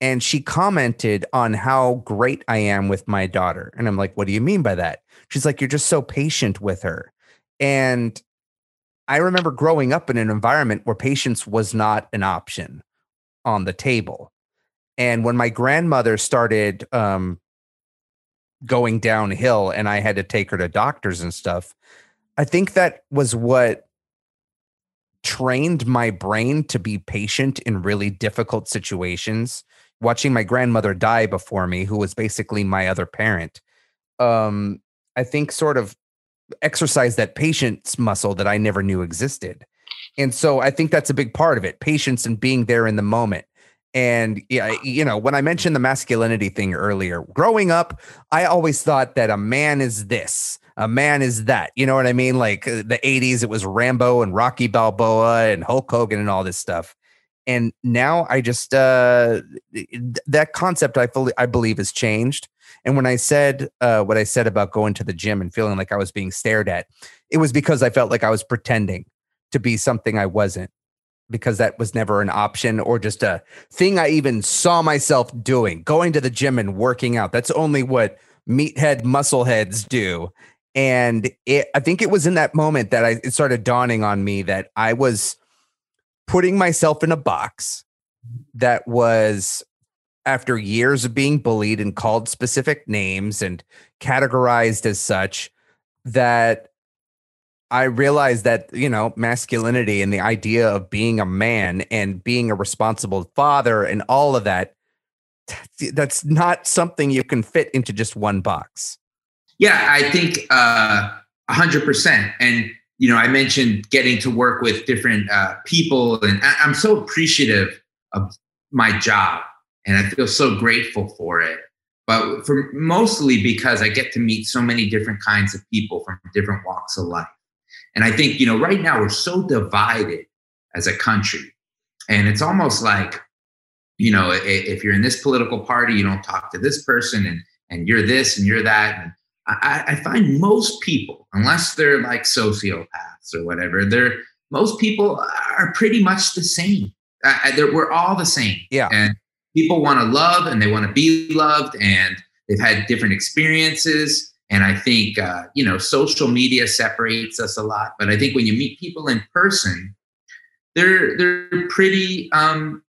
and she commented on how great I am with my daughter. And I'm like, what do you mean by that? She's like, you're just so patient with her. And I remember growing up in an environment where patience was not an option on the table. And when my grandmother started um, going downhill and I had to take her to doctors and stuff, I think that was what trained my brain to be patient in really difficult situations. watching my grandmother die before me, who was basically my other parent, um, I think sort of exercise that patience muscle that I never knew existed. And so I think that's a big part of it patience and being there in the moment. And yeah, you know, when I mentioned the masculinity thing earlier, growing up, I always thought that a man is this, a man is that. You know what I mean? Like uh, the 80s, it was Rambo and Rocky Balboa and Hulk Hogan and all this stuff. And now I just uh that concept I fully I believe has changed. And when I said uh, what I said about going to the gym and feeling like I was being stared at, it was because I felt like I was pretending to be something I wasn't because that was never an option or just a thing I even saw myself doing, going to the gym and working out. That's only what meathead muscleheads do. And it, I think it was in that moment that I, it started dawning on me that I was putting myself in a box that was after years of being bullied and called specific names and categorized as such that I realized that, you know, masculinity and the idea of being a man and being a responsible father and all of that, that's not something you can fit into just one box. Yeah, I think uh, 100%. And, you know, I mentioned getting to work with different uh, people, and I- I'm so appreciative of my job and I feel so grateful for it. But for mostly because I get to meet so many different kinds of people from different walks of life. And I think, you know, right now we're so divided as a country. And it's almost like, you know, if you're in this political party, you don't talk to this person and and you're this and you're that. And I, I find most people, unless they're like sociopaths or whatever, they're most people are pretty much the same. Uh, we're all the same. Yeah. And people want to love and they want to be loved and they've had different experiences and I think, uh, you know, social media separates us a lot. But I think when you meet people in person, they're, they're pretty um,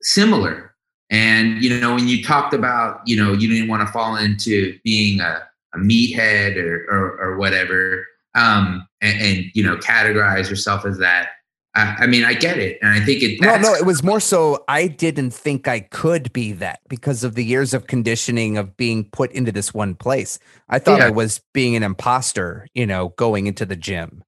similar. And, you know, when you talked about, you know, you didn't want to fall into being a, a meathead or, or, or whatever, um, and, and, you know, categorize yourself as that. I, I mean, I get it, and I think it. No, no, it was more so I didn't think I could be that because of the years of conditioning of being put into this one place. I thought yeah. I was being an imposter, you know, going into the gym.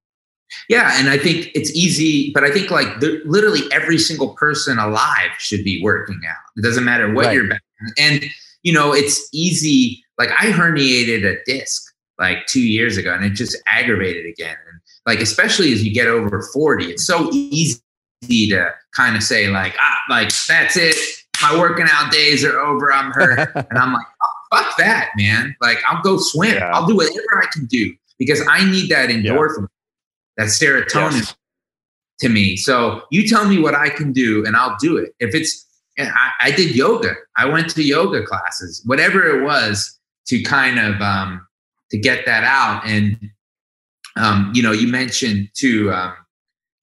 Yeah, and I think it's easy, but I think like literally every single person alive should be working out. It doesn't matter what right. you're, and you know, it's easy. Like I herniated a disc like two years ago, and it just aggravated again. And like especially as you get over 40 it's so easy to kind of say like ah like that's it my working out days are over i'm hurt and i'm like oh, fuck that man like i'll go swim yeah. i'll do whatever i can do because i need that endorphin yeah. that serotonin yes. to me so you tell me what i can do and i'll do it if it's and I, I did yoga i went to yoga classes whatever it was to kind of um to get that out and um, you know, you mentioned too, um,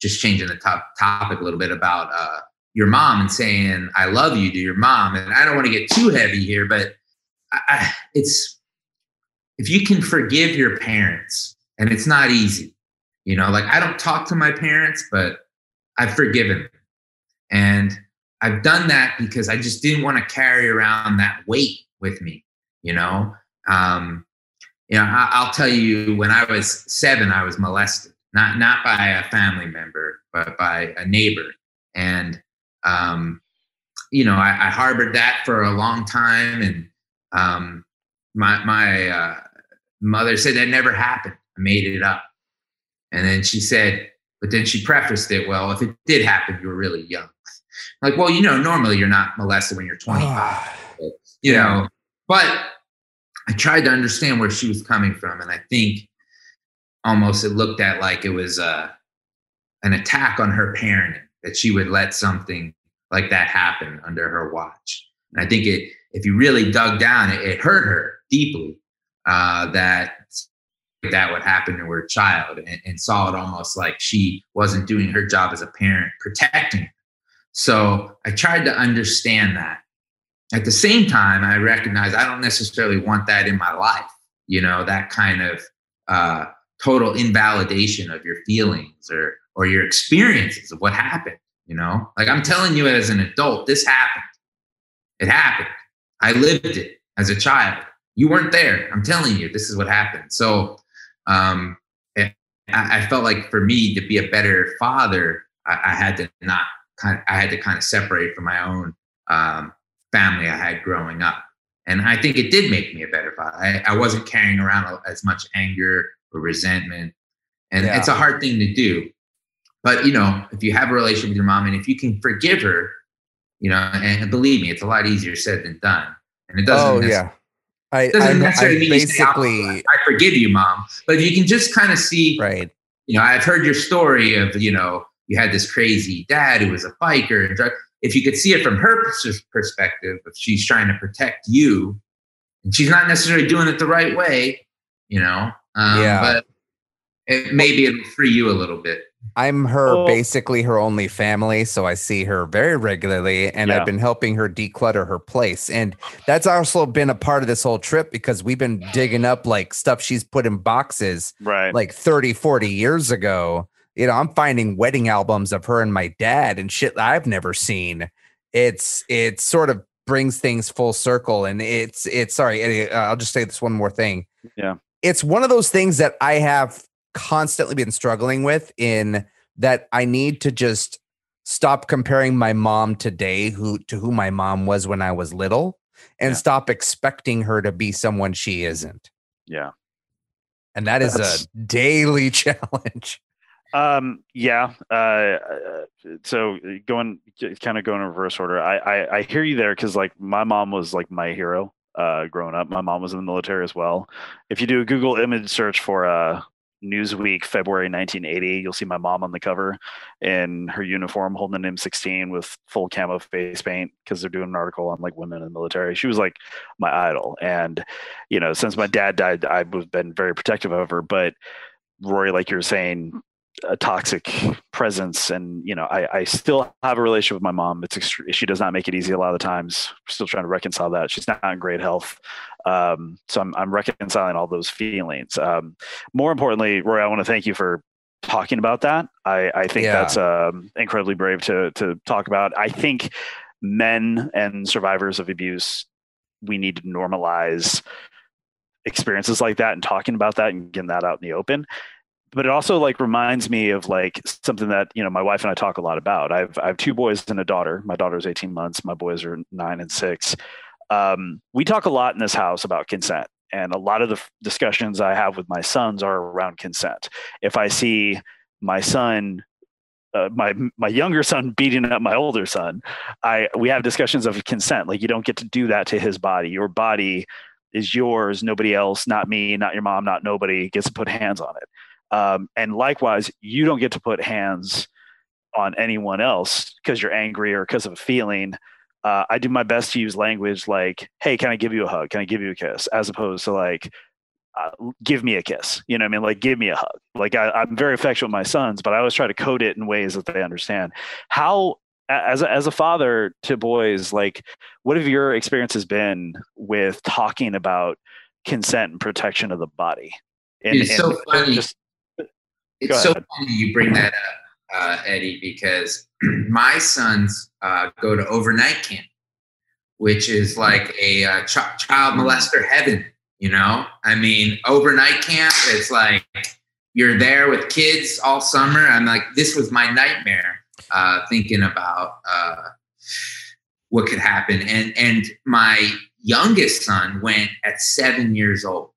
just changing the top topic a little bit about uh, your mom and saying "I love you" to your mom, and I don't want to get too heavy here, but I, it's if you can forgive your parents, and it's not easy, you know. Like I don't talk to my parents, but I've forgiven, them. and I've done that because I just didn't want to carry around that weight with me, you know. Um, you know, I, will tell you, when I was seven, I was molested, not not by a family member, but by a neighbor, and um, you know, I, I, harbored that for a long time, and um, my my uh, mother said that never happened. I made it up, and then she said, but then she prefaced it, well, if it did happen, you were really young. Like, well, you know, normally you're not molested when you're 25, you know, but I tried to understand where she was coming from, and I think almost it looked at like it was uh, an attack on her parenting that she would let something like that happen under her watch. And I think it, if you really dug down, it, it hurt her deeply uh, that that would happen to her child, and, and saw it almost like she wasn't doing her job as a parent, protecting. Her. So I tried to understand that at the same time, I recognize I don't necessarily want that in my life. You know, that kind of uh, total invalidation of your feelings or or your experiences of what happened. You know, like I'm telling you as an adult, this happened, It happened. I lived it as a child. You weren't there. I'm telling you, this is what happened. So um, I, I, felt like for me to be a better father, I, I, had to not kind of, I had to kind of separate from my own um, family I had growing up. And I think it did make me a better father. I, I wasn't carrying around as much anger or resentment. And yeah. it's a hard thing to do. But, you know, if you have a relationship with your mom and if you can forgive her, you know, and believe me, it's a lot easier said than done. And it doesn't. Oh, yeah. I, doesn't I'm, necessarily mean basically, say, I forgive you, mom. But if you can just kind of see, right? You know, I've heard your story of, you know, you had this crazy dad who was a biker and drug. If you could see it from her perspective, if she's trying to protect you, and she's not necessarily doing it the right way, you know. Um, yeah. But it, maybe it'll free you a little bit. I'm her oh. basically her only family, so I see her very regularly, and yeah. I've been helping her declutter her place. And that's also been a part of this whole trip because we've been digging up like stuff she's put in boxes right like 30, 40 years ago. You know, I'm finding wedding albums of her and my dad and shit I've never seen. It's it sort of brings things full circle, and it's it's sorry. Uh, I'll just say this one more thing. Yeah, it's one of those things that I have constantly been struggling with in that I need to just stop comparing my mom today who to who my mom was when I was little and yeah. stop expecting her to be someone she isn't. Yeah. And that is That's, a daily challenge. Um, yeah. Uh, uh so going kind of going in reverse order. I, I, I hear you there. Cause like my mom was like my hero, uh, growing up. My mom was in the military as well. If you do a Google image search for, uh, Newsweek, February 1980. You'll see my mom on the cover in her uniform holding an M16 with full camo face paint because they're doing an article on like women in the military. She was like my idol. And, you know, since my dad died, I've been very protective of her. But Rory, like you're saying, a toxic presence. And you know I, I still have a relationship with my mom. It's she does not make it easy a lot of the times. We're still trying to reconcile that. She's not in great health. Um, so I'm, I'm reconciling all those feelings. Um, more importantly Rory i want to thank you for talking about that. I, I think yeah. that's um, incredibly brave to, to talk about. I think men and survivors of abuse we need to normalize experiences like that and talking about that and getting that out in the open but it also like reminds me of like something that you know my wife and I talk a lot about. I've I have two boys and a daughter. My daughter's 18 months. My boys are nine and six. Um, we talk a lot in this house about consent, and a lot of the f- discussions I have with my sons are around consent. If I see my son uh, my my younger son beating up my older son, I we have discussions of consent. Like you don't get to do that to his body. Your body is yours. Nobody else, not me, not your mom, not nobody gets to put hands on it. Um, and likewise, you don't get to put hands on anyone else because you're angry or because of a feeling. Uh, I do my best to use language like, "Hey, can I give you a hug? Can I give you a kiss?" As opposed to like, uh, "Give me a kiss." You know, what I mean, like, "Give me a hug." Like, I, am very affectionate with my sons, but I always try to code it in ways that they understand. How, as a, as a father to boys, like, what have your experiences been with talking about consent and protection of the body? And, it's so funny. Just, it's so funny you bring that up, uh, Eddie, because my sons uh, go to overnight camp, which is like a uh, ch- child molester heaven. You know, I mean, overnight camp. It's like you're there with kids all summer. I'm like, this was my nightmare, uh, thinking about uh, what could happen. And and my youngest son went at seven years old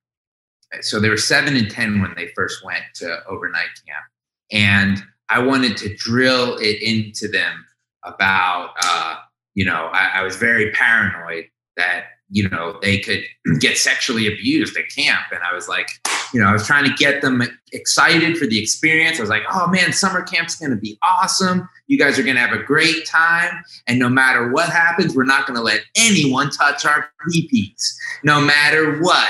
so they were seven and 10 when they first went to overnight camp. And I wanted to drill it into them about, uh, you know, I, I was very paranoid that, you know, they could get sexually abused at camp. And I was like, you know, I was trying to get them excited for the experience. I was like, oh man, summer camp's going to be awesome. You guys are going to have a great time. And no matter what happens, we're not going to let anyone touch our peepees, no matter what.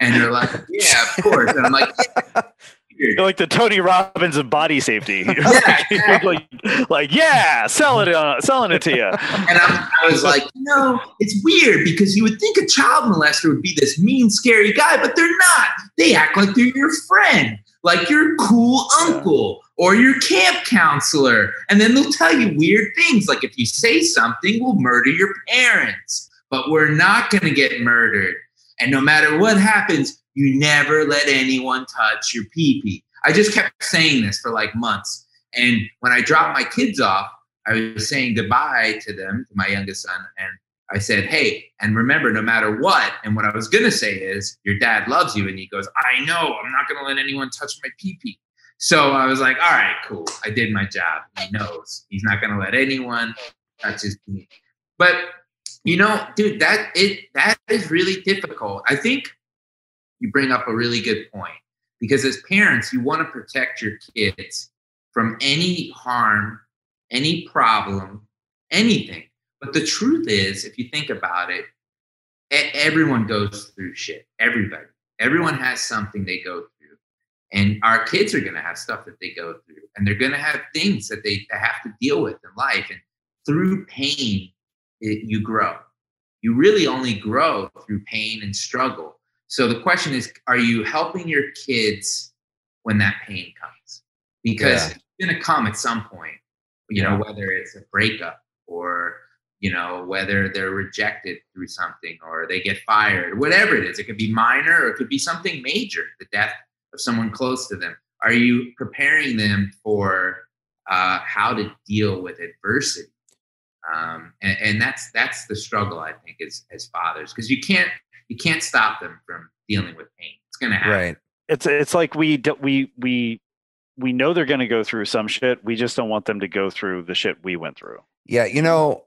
And they're like, yeah, of course. And I'm like, yeah. You're like the Tony Robbins of body safety. Yeah, like, like, yeah, selling it, uh, selling it to you. And I'm, i was like, you no, it's weird because you would think a child molester would be this mean, scary guy, but they're not. They act like they're your friend, like your cool uncle or your camp counselor, and then they'll tell you weird things, like if you say something, we'll murder your parents but we're not going to get murdered. And no matter what happens, you never let anyone touch your pee pee. I just kept saying this for like months. And when I dropped my kids off, I was saying goodbye to them, to my youngest son, and I said, Hey, and remember, no matter what, and what I was going to say is, your dad loves you. And he goes, I know, I'm not going to let anyone touch my pee pee. So I was like, All right, cool. I did my job. He knows he's not going to let anyone touch his pee. But, you know, dude, that it that is really difficult. I think you bring up a really good point because as parents, you want to protect your kids from any harm, any problem, anything but the truth is, if you think about it, everyone goes through shit. Everybody. Everyone has something they go through. And our kids are going to have stuff that they go through. And they're going to have things that they have to deal with in life. And through pain, it, you grow. You really only grow through pain and struggle. So the question is are you helping your kids when that pain comes? Because yeah. it's going to come at some point, you know, whether it's a breakup or you know, whether they're rejected through something or they get fired, whatever it is. It could be minor or it could be something major, the death of someone close to them. Are you preparing them for uh, how to deal with adversity? Um, and, and, that's that's the struggle I think as as fathers because you can't you can't stop them from dealing with pain. It's gonna happen. Right. It's it's like we we we we know they're going to go through some shit. We just don't want them to go through the shit we went through. Yeah, you know,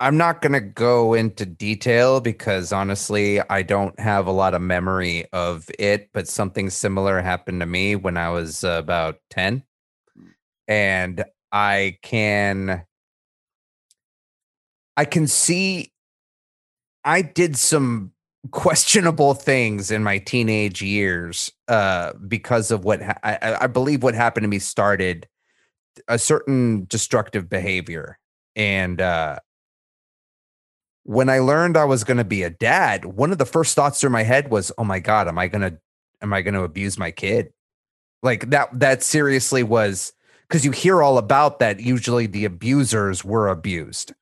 I'm not going to go into detail because honestly, I don't have a lot of memory of it, but something similar happened to me when I was uh, about 10. And I can I can see I did some questionable things in my teenage years uh, because of what ha- I, I believe what happened to me started a certain destructive behavior and uh, when I learned I was going to be a dad, one of the first thoughts through my head was, "Oh my god, am I going to am I going to abuse my kid?" Like that that seriously was cuz you hear all about that usually the abusers were abused.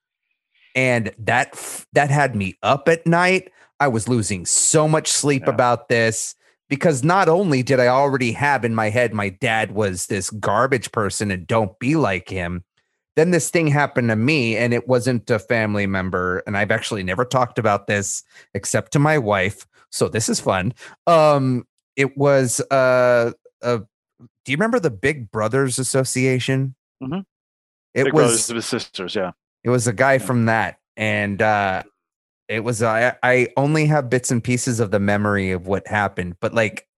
And that that had me up at night. I was losing so much sleep yeah. about this because not only did I already have in my head my dad was this garbage person and don't be like him, then this thing happened to me and it wasn't a family member and i've actually never talked about this except to my wife so this is fun um it was uh uh do you remember the big brothers association mm-hmm. it big was brothers sisters yeah it was a guy from that and uh it was I, I only have bits and pieces of the memory of what happened but like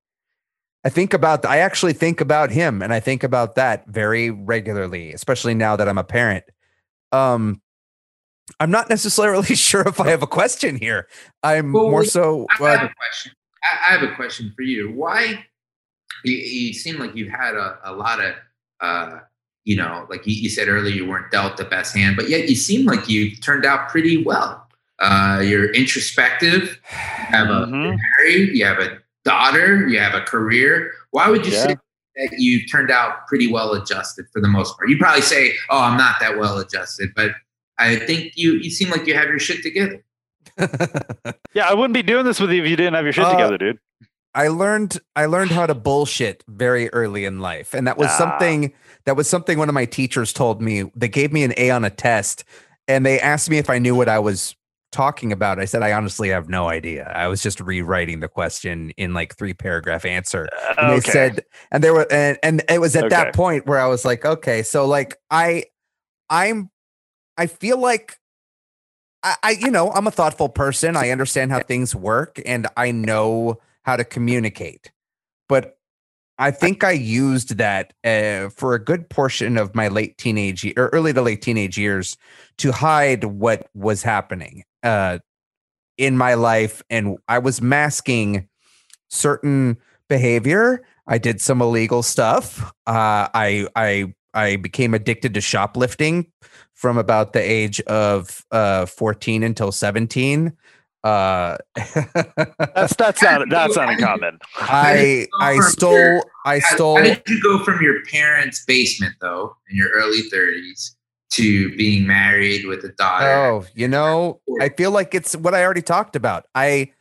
I think about I actually think about him and I think about that very regularly, especially now that I'm a parent. Um I'm not necessarily sure if I have a question here. I'm well, more so I have a question. I have a question for you. Why you, you seem like you've had a, a lot of uh you know, like you, you, said earlier, you weren't dealt the best hand, but yet you seem like you've turned out pretty well. Uh, you're introspective, you have a mm-hmm. married, you have a daughter, you have a career. Why would you yeah. say that you turned out pretty well adjusted for the most part? You probably say, "Oh, I'm not that well adjusted," but I think you you seem like you have your shit together. yeah, I wouldn't be doing this with you if you didn't have your shit uh, together, dude. I learned I learned how to bullshit very early in life, and that was ah. something that was something one of my teachers told me. They gave me an A on a test, and they asked me if I knew what I was talking about? I said, I honestly have no idea. I was just rewriting the question in like three paragraph answer. And okay. they said, and there were, and, and it was at okay. that point where I was like, okay, so like I, I'm, I feel like I, I, you know, I'm a thoughtful person. I understand how things work and I know how to communicate. But I think I used that uh, for a good portion of my late teenage or early to late teenage years to hide what was happening uh, in my life, and I was masking certain behavior. I did some illegal stuff. Uh, I I I became addicted to shoplifting from about the age of uh, 14 until 17. Uh, that's that's not that's not uncommon. I I stole your, I stole. How did you go from your parents' basement though in your early 30s to being married with a daughter. Oh, you know, I feel like it's what I already talked about. I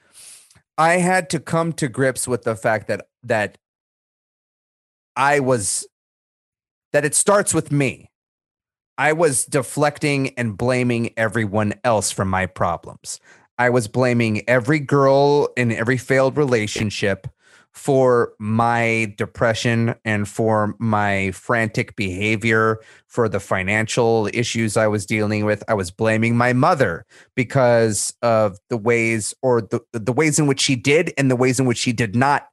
I had to come to grips with the fact that that I was that it starts with me. I was deflecting and blaming everyone else for my problems. I was blaming every girl in every failed relationship for my depression and for my frantic behavior, for the financial issues I was dealing with. I was blaming my mother because of the ways or the, the ways in which she did and the ways in which she did not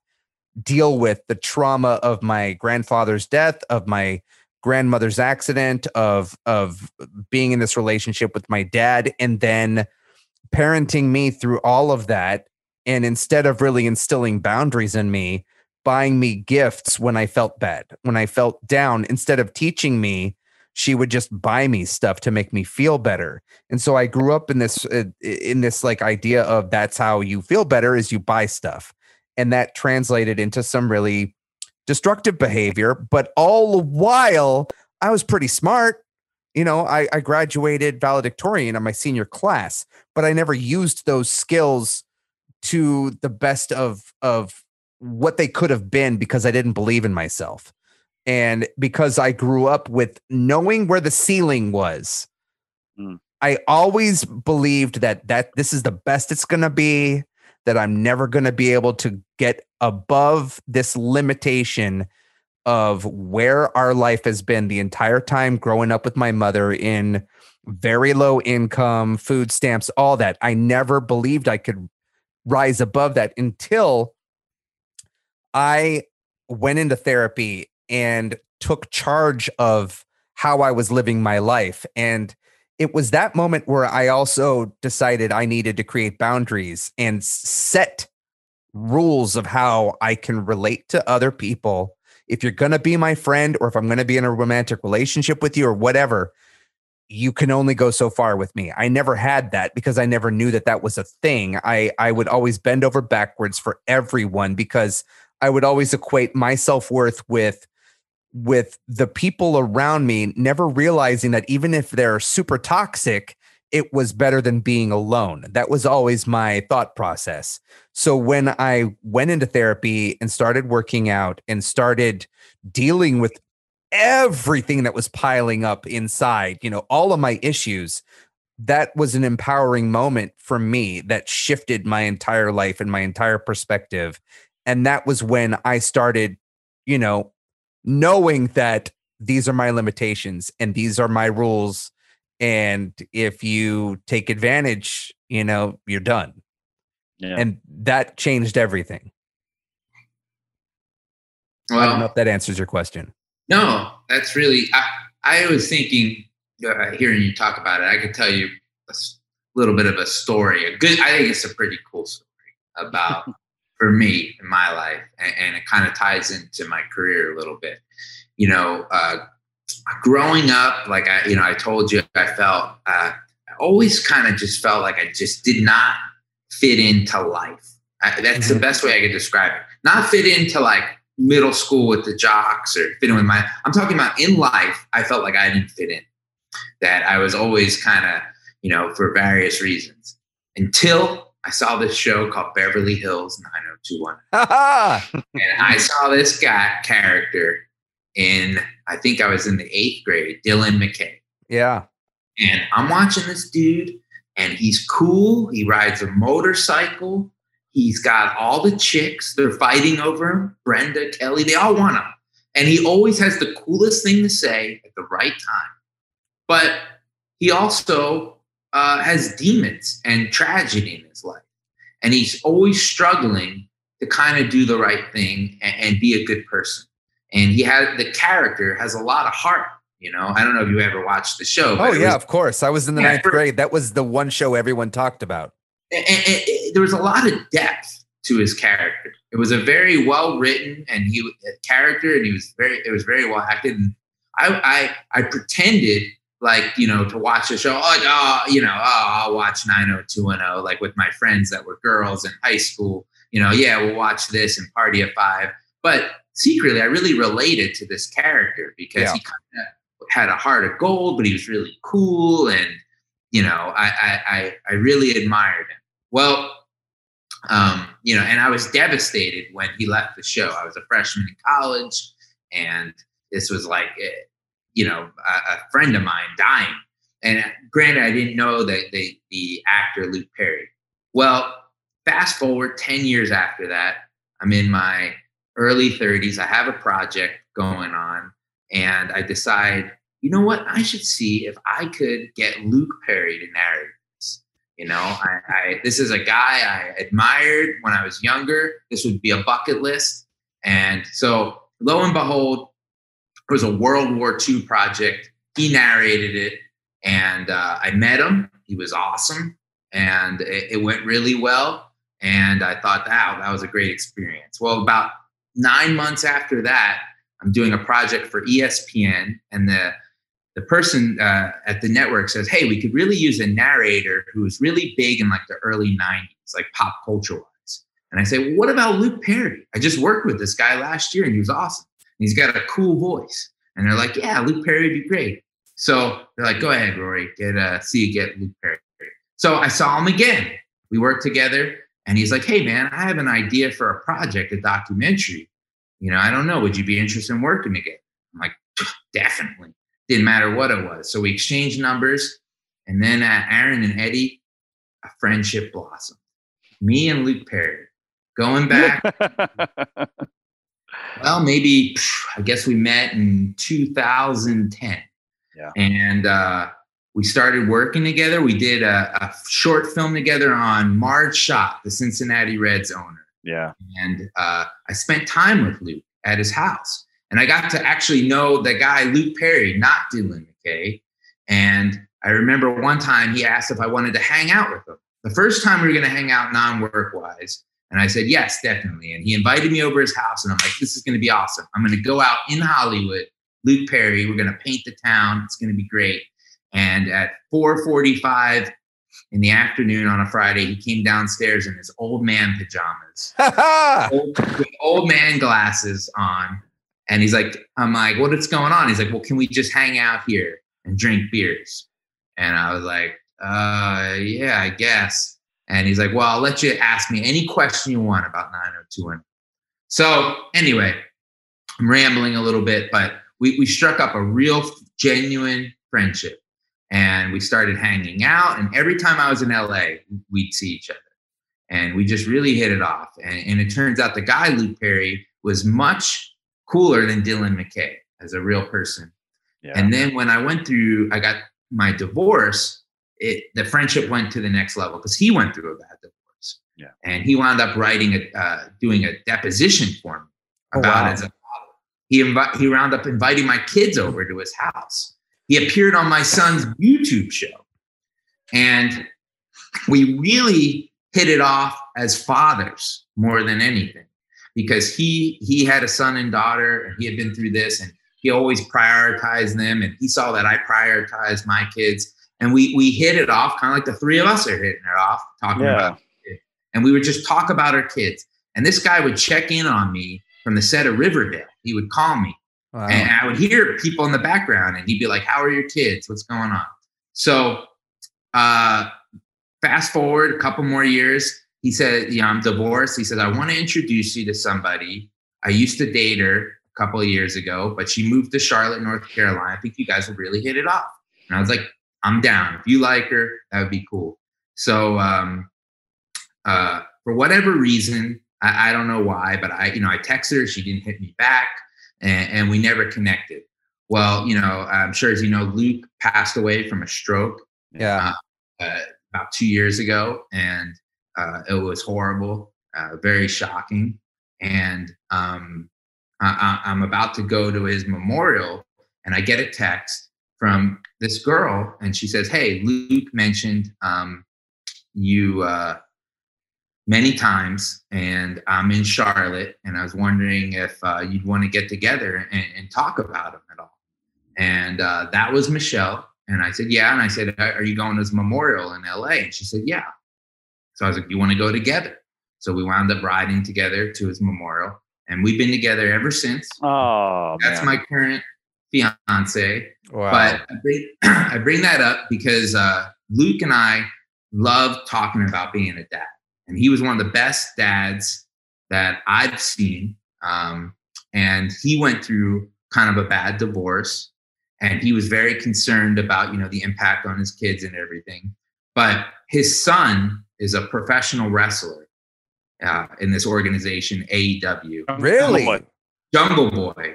deal with the trauma of my grandfather's death, of my grandmother's accident, of of being in this relationship with my dad, and then parenting me through all of that and instead of really instilling boundaries in me, buying me gifts when I felt bad, when I felt down, instead of teaching me, she would just buy me stuff to make me feel better. And so I grew up in this uh, in this like idea of that's how you feel better is you buy stuff. And that translated into some really destructive behavior, but all the while I was pretty smart. You know, I, I graduated valedictorian in my senior class, but I never used those skills to the best of of what they could have been because I didn't believe in myself. And because I grew up with knowing where the ceiling was. Mm. I always believed that that this is the best it's going to be that I'm never going to be able to get above this limitation of where our life has been the entire time growing up with my mother in very low income, food stamps, all that. I never believed I could rise above that until I went into therapy and took charge of how I was living my life. And it was that moment where I also decided I needed to create boundaries and set rules of how I can relate to other people. If you're going to be my friend, or if I'm going to be in a romantic relationship with you, or whatever, you can only go so far with me. I never had that because I never knew that that was a thing. I I would always bend over backwards for everyone because I would always equate my self-worth with with the people around me never realizing that even if they're super toxic it was better than being alone. That was always my thought process. So when I went into therapy and started working out and started dealing with everything that was piling up inside, you know, all of my issues, that was an empowering moment for me that shifted my entire life and my entire perspective. And that was when I started, you know, knowing that these are my limitations and these are my rules. And if you take advantage, you know, you're done. Yeah. And that changed everything. Well, I don't know if that answers your question. No, that's really. I, I was thinking, uh, hearing you talk about it, I could tell you a little bit of a story. A good. I think it's a pretty cool story about for me in my life, and, and it kind of ties into my career a little bit. You know, uh, growing up, like I, you know, I told you, I felt. Uh, I always kind of just felt like I just did not fit into life. I, that's mm-hmm. the best way I could describe it. Not fit into like middle school with the jocks or fit in with my I'm talking about in life, I felt like I didn't fit in. That I was always kind of, you know, for various reasons. Until I saw this show called Beverly Hills 90210. and I saw this guy character in I think I was in the eighth grade, Dylan McKay. Yeah. And I'm watching this dude and he's cool. He rides a motorcycle. He's got all the chicks. They're fighting over him. Brenda, Kelly, they all want him. And he always has the coolest thing to say at the right time. But he also uh, has demons and tragedy in his life. And he's always struggling to kind of do the right thing and, and be a good person. And he mm-hmm. had the character has a lot of heart. You know, I don't know if you ever watched the show. Oh yeah, was, of course. I was in the ninth grade. That was the one show everyone talked about and, and, and, there was a lot of depth to his character. It was a very well written and he character, and he was very it was very well acted. And I I I pretended like you know to watch a show. Oh, oh you know, oh, I'll watch 90210 like with my friends that were girls in high school. You know, yeah, we'll watch this and Party of Five. But secretly, I really related to this character because yeah. he kind of had a heart of gold, but he was really cool, and you know, I I I, I really admired him. Well, um, you know, and I was devastated when he left the show. I was a freshman in college, and this was like, eh, you know, a, a friend of mine dying. And granted, I didn't know that the the actor Luke Perry. Well, fast forward ten years after that, I'm in my early 30s. I have a project going on, and I decide, you know what? I should see if I could get Luke Perry to narrate this. You know, I, I this is a guy I admired when I was younger. This would be a bucket list, and so lo and behold, it was a World War II project. He narrated it, and uh, I met him. He was awesome, and it, it went really well. And I thought, wow, that was a great experience. Well, about nine months after that, I'm doing a project for ESPN, and the the person uh, at the network says, "Hey, we could really use a narrator who was really big in like the early '90s, like pop culture wise." And I say, well, "What about Luke Perry? I just worked with this guy last year, and he was awesome. And he's got a cool voice." And they're like, "Yeah, Luke Perry would be great." So they're like, "Go ahead, Rory, get uh, see you get Luke Perry." So I saw him again. We worked together, and he's like, "Hey, man, I have an idea for a project, a documentary. You know, I don't know. Would you be interested in working together?" I'm like, "Definitely." Didn't matter what it was. So we exchanged numbers, and then at Aaron and Eddie, a friendship blossomed. Me and Luke Perry going back. well, maybe I guess we met in 2010. Yeah. And uh, we started working together. We did a, a short film together on Marge Schott, the Cincinnati Reds owner. yeah. And uh, I spent time with Luke at his house. And I got to actually know the guy, Luke Perry, not Dylan McKay. And I remember one time he asked if I wanted to hang out with him. The first time we were going to hang out non work wise. And I said, yes, definitely. And he invited me over his house. And I'm like, this is going to be awesome. I'm going to go out in Hollywood, Luke Perry. We're going to paint the town. It's going to be great. And at 4:45 in the afternoon on a Friday, he came downstairs in his old man pajamas, old, with old man glasses on, and he's like, "I'm like, what is going on?" He's like, "Well, can we just hang out here and drink beers?" And I was like, "Uh, yeah, I guess." And he's like, "Well, I'll let you ask me any question you want about 90210." So anyway, I'm rambling a little bit, but we we struck up a real genuine friendship and we started hanging out and every time i was in la we'd see each other and we just really hit it off and, and it turns out the guy luke perry was much cooler than dylan mckay as a real person Yeah. and then when i went through i got my divorce it the friendship went to the next level because he went through a bad divorce Yeah. and he wound up writing a uh, doing a deposition for me Oh, about wow. as a father he invi- he wound up inviting my kids over to his house he appeared on my son's YouTube show. And we really hit it off as fathers more than anything because he he had a son and daughter and he had been through this and he always prioritized them and he saw that I prioritized my kids and we we hit it off kind of like the three of us are hitting it off talking Yeah. about it. and we would just talk about our kids and this guy would check in on me from the set of Riverdale he would call me Wow. and I would hear people in the background, and he'd be like, "How are your kids? What's going on?" So, uh, fast forward a couple more years, he said, "Yeah, I'm divorced." He said, "I want to introduce you to somebody. I used to date her a couple of years ago, but she moved to Charlotte, North Carolina. I think you guys would really hit it off." And I was like, "I'm down. If you like her, that would be cool." So, um, uh, for whatever reason, I, I don't know why, but I, you know, I texted her. She didn't hit me back and, and we never connected. Well, you know, I'm sure as you know, Luke passed away from a stroke yeah. uh, about two years ago, and uh, it was horrible, uh, very shocking. And um, I, I- I'm about to go to his memorial, and I get a text from this girl, and she says, "Hey, Luke mentioned um, you uh, many times, and I'm in Charlotte, and I was wondering if uh, you'd want to get together and, and talk about him at all." And uh, that was Michelle. And I said, Yeah. And I said, Are you going to his memorial in LA? And she said, Yeah. So I was like, You want to go together? So we wound up riding together to his memorial. And we've been together ever since. Oh, That's man. my current fiance. Wow. But I bring, I bring that up because uh, Luke and I love talking about being a dad, and he was one of the best dads that I've seen. Um, and he went through kind of a bad divorce, and he was very concerned about you know the impact on his kids and everything. But his son is a professional wrestler uh, in this organization, AEW. really? Jungle Boy. Jungle Boy.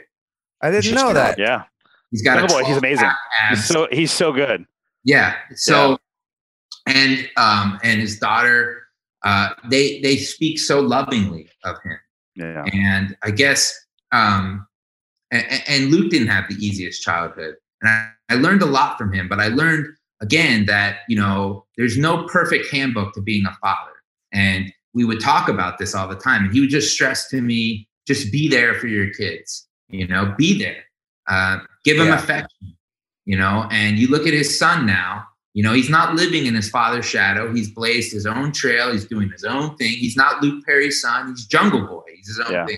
I didn't know that. Yeah. He's got Jungle a Boy, he's amazing. He's so he's so good. Yeah. So, and um, and his daughter, uh, they they speak so lovingly of him, Yeah. and I guess, um, and, and Luke didn't have the easiest childhood, and I, I learned a lot from him. But I learned again that you know there's no perfect handbook to being a father, and we would talk about this all the time, and he would just stress to me, just be there for your kids, you know, be there, uh, give them Yeah. affection you know and you look at his son now you know he's not living in his father's shadow. He's blazed his own trail. He's doing his own thing. He's not luke perry's son. He's jungle boy. He's his own Yeah. thing.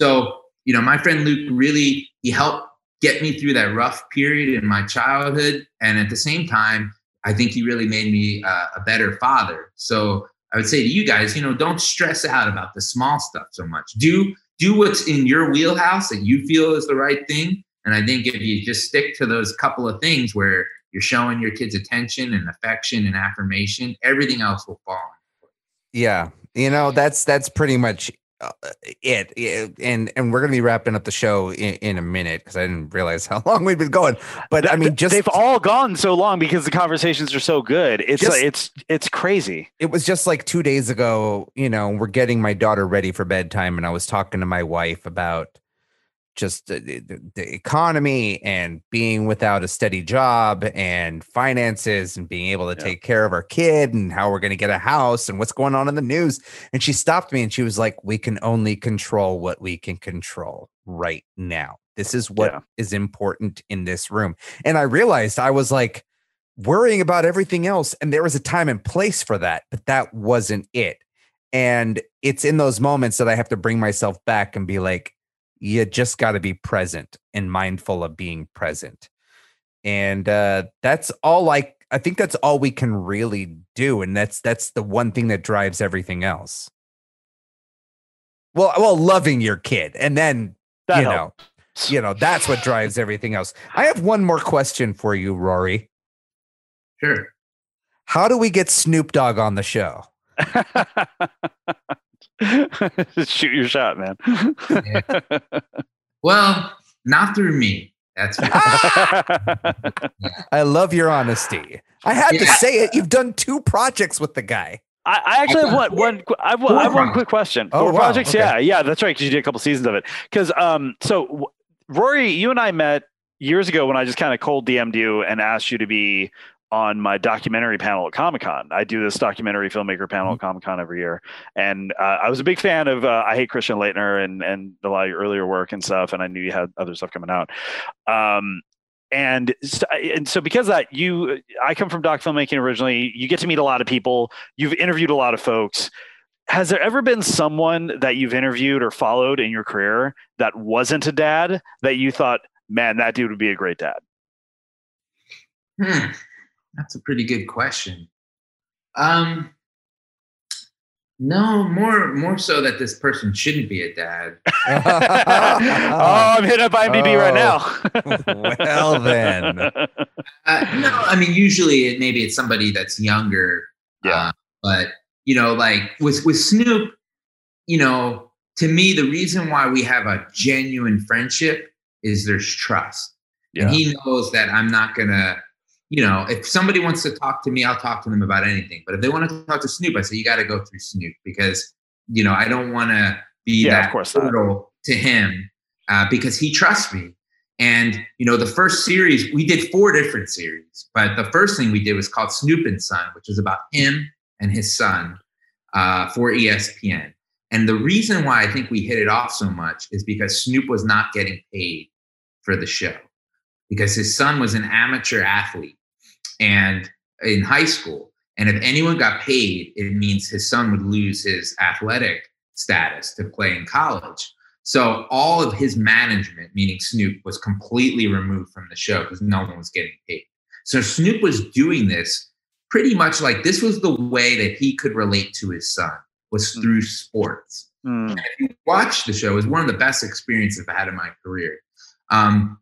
So you know my friend luke really he helped get me through that rough period in my childhood. And at the same time i think he really made me uh, a better father. So i would say to you guys you know don't stress out about the small stuff so much. Do do what's in your wheelhouse that you feel is the right thing. And I think if you just stick to those couple of things where you're showing your kids attention and affection and affirmation, everything else will fall. Yeah, you know that's that's pretty much uh, it. And and we're gonna be wrapping up the show in, in a minute because I didn't realize how long we've been going. But I mean, just they've all gone so long because the conversations are so good. It's Just- it's it's crazy. it was just like two days ago. You know, we're getting my daughter ready for bedtime, and I was talking to my wife about just the, the, economy and being without a steady job and finances and being able to Yeah. take care of our kid and how we're going to get a house and what's going on in the news. And she stopped me and she was like, We can only control what we can control right now. This is what is Yeah. important in this room. And I realized I was like, worrying about everything else. And there was a time and place for that, but that wasn't it. And it's in those moments that I have to bring myself back and be like, you just got to be present and mindful of being present. And uh, that's all like, I think that's all we can really do. And that's, that's the one thing that drives everything else. Well, well, loving your kid and then, That you know, you know, that's what drives everything else. I have one more question for you, Rory. Sure. How do we get Snoop Dogg on the show? Shoot your shot, man. Well, not through me. That's for I love your honesty. I had to say it. You've done two projects with the guy. I, I actually have one. One. I have one, I have one quick question. Oh, Four wow, projects. okay. Yeah, yeah, that's right. Because you did a couple seasons of it. Because um, so Rory, you and I met years ago when I just kind of cold DM'd you and asked you to be on my documentary panel at Comic Con. I do this documentary filmmaker panel Mm-hmm. at Comic Con every year, and uh, I was a big fan of uh, I Hate Christian Laettner and and a lot of your earlier work and stuff. And I knew you had other stuff coming out. Um, and so, and so because of that you i come from doc filmmaking originally you get to meet a lot of people you've interviewed a lot of folks has there ever been someone that you've interviewed or followed in your career that wasn't a dad that you thought man that dude would be a great dad Hmm, that's a pretty good question. Um, no, more more so that this person shouldn't be a dad. oh i'm hitting up imdb right now well then. Uh, no, I mean usually it, maybe it's somebody that's younger. Yeah. uh, but you know, like with with Snoop, you know, to me the reason why we have a genuine friendship is there's trust, yeah and he knows that I'm not gonna. You know, if somebody wants to talk to me, I'll talk to them about anything. But if they want to talk to Snoop, I say you got to go through Snoop because you know I don't want to be Yeah, of that course not. to him uh, because he trusts me. And you know, the first series we did four different series, but the first thing we did was called Snoop and Son, which was about him and his son uh, for ESPN. And the reason why I think we hit it off so much is because Snoop was not getting paid for the show because his son was an amateur athlete and in high school. And if anyone got paid, it means his son would lose his athletic status to play in college. So all of his management, meaning Snoop, was completely removed from the show because no one was getting paid. So Snoop was doing this pretty much like this was the way that he could relate to his son was Mm. through sports. Mm. And if you watch the show, it was one of the best experiences I've had in my career. Um,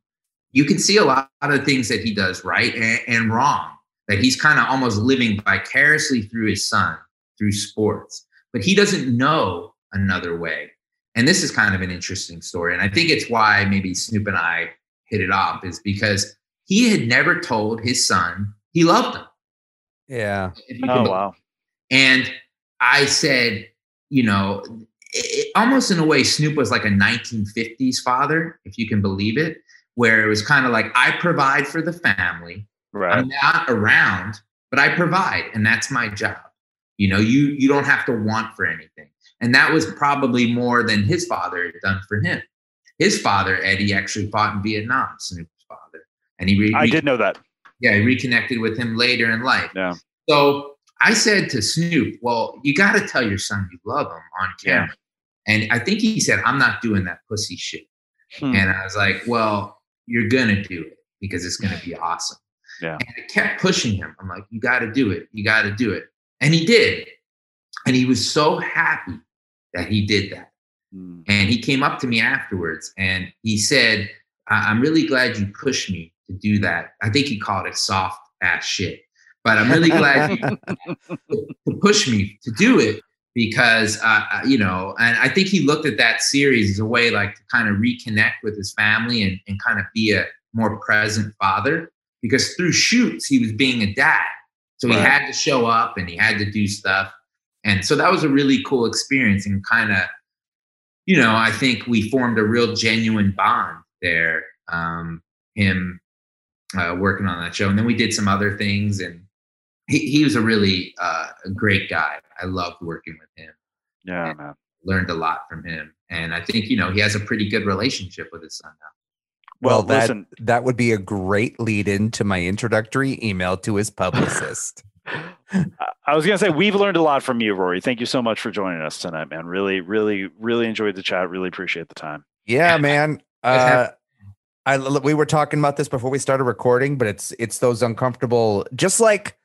you can see a lot of things that he does right and, and wrong. That he's kind of almost living vicariously through his son through sports, but he doesn't know another way. And this is kind of an interesting story. And I think it's why maybe Snoop and I hit it off is because he had never told his son he loved him. Yeah. If you oh, can Oh wow. and I said, you know, it, almost in a way, Snoop was like a 1950s father, if you can believe it, where it was kind of like, I provide for the family. Right. I'm not around, but I provide, and that's my job. You know, you you don't have to want for anything. And that was probably more than his father had done for him. His father, Eddie, actually fought in Vietnam, Snoop's father. And he re- I did know that. yeah, he reconnected with him later in life. Yeah. So I said to Snoop, "Well, you got to tell your son you love him on camera." And I think he said, "I'm not doing that pussy shit." Hmm. And I was like, "Well, you're gonna do it because it's gonna be awesome." Yeah. And I kept pushing him. I'm like, "You got to do it. You got to do it." And he did. And he was so happy that he did that. Mm. And he came up to me afterwards and he said, I- I'm really glad you pushed me to do that. I think he called it soft ass shit, but I'm really glad you to push me to do it because, uh, uh, you know, and I think he looked at that series as a way like to kind of reconnect with his family and, and kind of be a more present father because through shoots, he was being a dad. So he Right. had to show up and he had to do stuff. And so that was a really cool experience and kind of, you know, I think we formed a real genuine bond there. Um, him uh, working on that show, and then we did some other things, and he, he was a really uh, a great guy. I loved working with him. Yeah, man. Learned a lot from him, and I think you know he has a pretty good relationship with his son now. Well, Well, that listen. that would be a great lead into my introductory email to his publicist. I- I was gonna say we've learned a lot from you, Rory. Thank you so much for joining us tonight, man. Really, really, really enjoyed the chat. Really appreciate the time. yeah, man. Uh, I we were talking about this before we started recording, but it's it's those uncomfortable, just like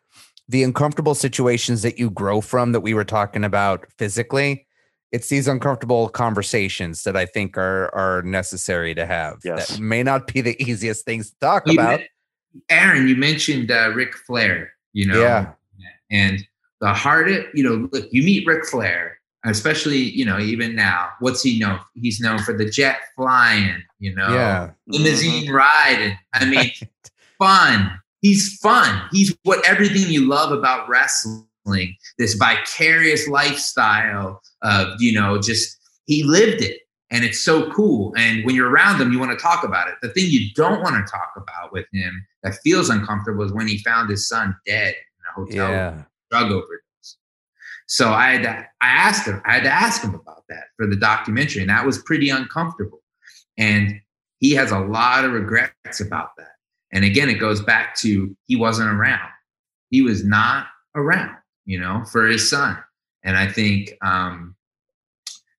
the uncomfortable situations that you grow from that we were talking about physically. It's these uncomfortable conversations that I think are are necessary to have. Yes. That may not be the easiest things to talk You about. men- Aaron, you mentioned uh, Ric Flair. You know, Yeah. and the hardest, you know, look, you meet Ric Flair, especially you know even now. What's he known? He's known for the jet flying. You know, Yeah. limousine riding. I mean, fun. He's fun. He's what everything you love about wrestling. This vicarious lifestyle of you know just he lived it, and it's so cool. And when you're around him, you want to talk about it. The thing you don't want to talk about with him that feels uncomfortable is when he found his son dead in a hotel Yeah. drug overdose. So I had to, I asked him, I had to ask him about that for the documentary, and that was pretty uncomfortable. And he has a lot of regrets about that. And again, it goes back to he wasn't around. He was not around, you know, for his son. And I think, um,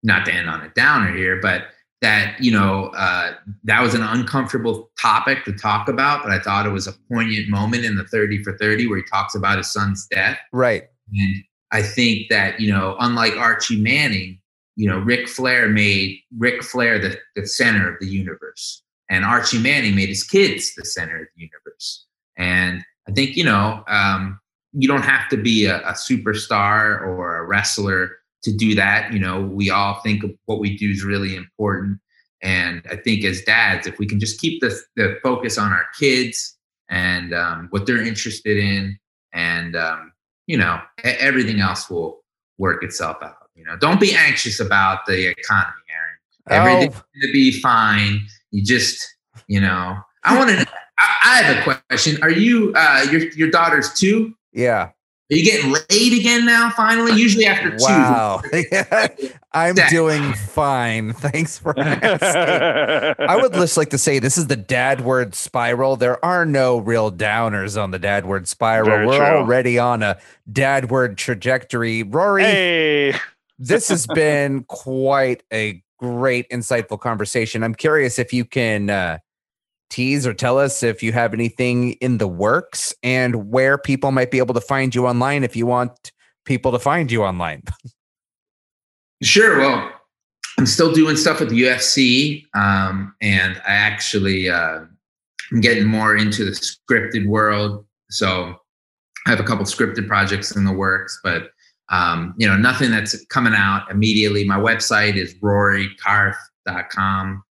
not to end on a downer here, but that you know uh, that was an uncomfortable topic to talk about, but I thought it was a poignant moment in the 30 for 30 where he talks about his son's death. Right. And I think that, you know, unlike Archie Manning, you know, Ric Flair made Ric Flair the, the center of the universe. And Archie Manning made his kids the center of the universe. And I think, you know, um, you don't have to be a, a superstar or a wrestler to do that. You know, we all think of what we do is really important. And I think as dads, if we can just keep the, the focus on our kids and um, what they're interested in, and um, you know, everything else will work itself out. You know, don't be anxious about the economy, Aaron. Everything's Oh, going to be fine. You just, you know, I want to. I, I have a question. Are you uh, your your daughter's two? yeah. Are you getting laid again now? Finally, usually after two. Wow. I'm Dad. doing fine. Thanks for asking. I would just like to say this is the Dadward Spiral. There are no real downers on the Dadward Spiral. Very We're true. already on a dad word trajectory. Rory, Hey. this has been quite a great, insightful conversation. I'm curious if you can uh, tease or tell us if you have anything in the works and where people might be able to find you online if you want people to find you online. Sure. Well, I'm still doing stuff with the UFC, um, and I actually uh, I'm getting more into the scripted world. So I have a couple scripted projects in the works, but um, you know nothing that's coming out immediately. My website is rorykarpf.com.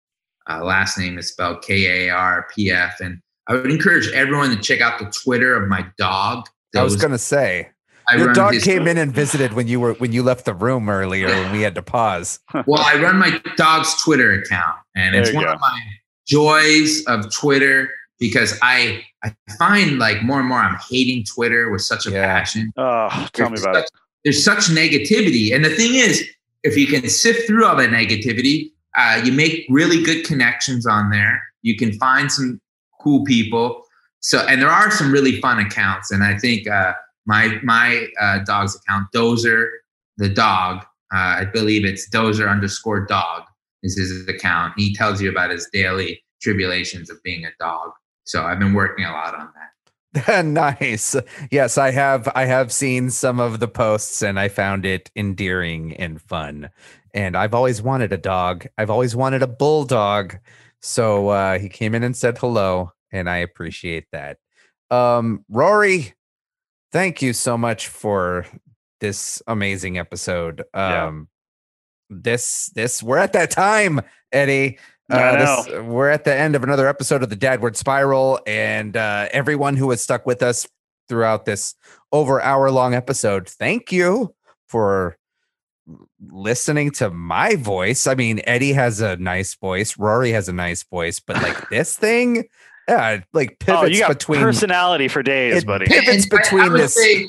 Uh, last name is spelled K A R P F, and I would encourage everyone to check out the Twitter of my dog. I was going to say I your dog his- came in and visited when you were when you left the room earlier when we had to pause. well, I run my dog's Twitter account, and There it's one go. of my joys of Twitter because I I find like more and more I'm hating Twitter with such a Yeah. passion. Oh, tell me There's about it. There's such negativity, and the thing is, if you can sift through all that negativity, uh, you make really good connections on there. You can find some cool people. So, and there are some really fun accounts, and I think uh, my my uh, dog's account, Dozer the dog, uh, I believe it's Dozer underscore dog is his account. He tells you about his daily tribulations of being a dog. So I've been working a lot on that. nice. Yes, I have I have seen some of the posts and I found it endearing and fun. And I've always wanted a dog. I've always wanted a bulldog. So uh he came in and said hello and I appreciate that. Um Rory, thank you so much for this amazing episode. Yeah. Um this this we're at that time, Eddie. I Uh, this, we're at the end of another episode of the Dadward Spiral, and uh, everyone who has stuck with us throughout this over hour long episode, thank you for listening to my voice. I mean, Eddie has a nice voice, Rory has a nice voice, but like this thing, yeah, it, like Oh, pivots you got between personality for days, it buddy. pivots And I- I between would this. say-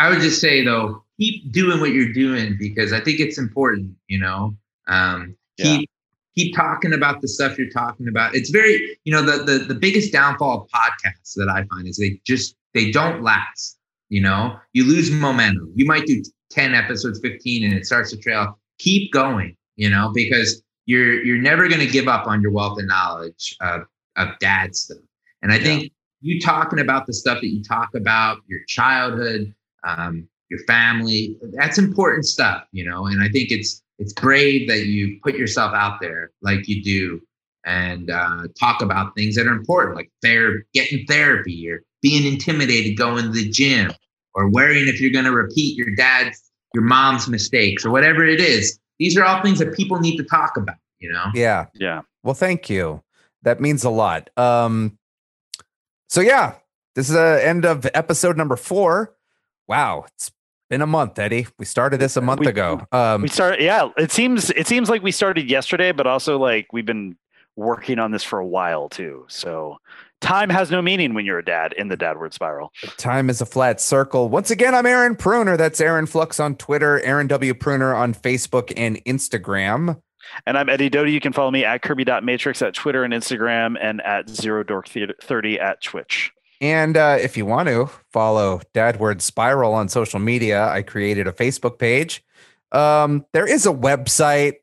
I would just say though, keep doing what you're doing because I think it's important. You know, um, keep keep talking about the stuff you're talking about. It's very, you know, the the the biggest downfall of podcasts that I find is they just they don't last. You know, you lose momentum. You might do ten episodes, fifteen, and it starts to trail. Keep going. You know, because you're you're never going to give up on your wealth and knowledge of of dad stuff. And I Yeah. think you talking about the stuff that you talk about, your childhood, um, your family, that's important stuff, you know. And I think it's it's brave that you put yourself out there like you do and uh, talk about things that are important, like ther- getting therapy or being intimidated going to the gym or worrying if you're going to repeat your dad's, your mom's mistakes or whatever it is. These are all things that people need to talk about, you know. yeah. yeah. Well, thank you. That means a lot. Um, so yeah, this is the end of episode number four. Wow, it's been a month, Eddie. We started this a month We- ago. Um, We started. Yeah, it seems it seems like we started yesterday, but also like we've been working on this for a while too. So time has no meaning when you're a dad in the dadward spiral. time is a flat circle. Once again, I'm Aaron Pruner. That's Aaron Flux on Twitter, Aaron W. Pruner on Facebook and Instagram. And I'm Eddie Doty. You can follow me at Kirby.matrix at Twitter and Instagram and at Zero Dork 30 at Twitch. And uh, if you want to follow Dadward Spiral on social media, I created a Facebook page. Um, there is a website.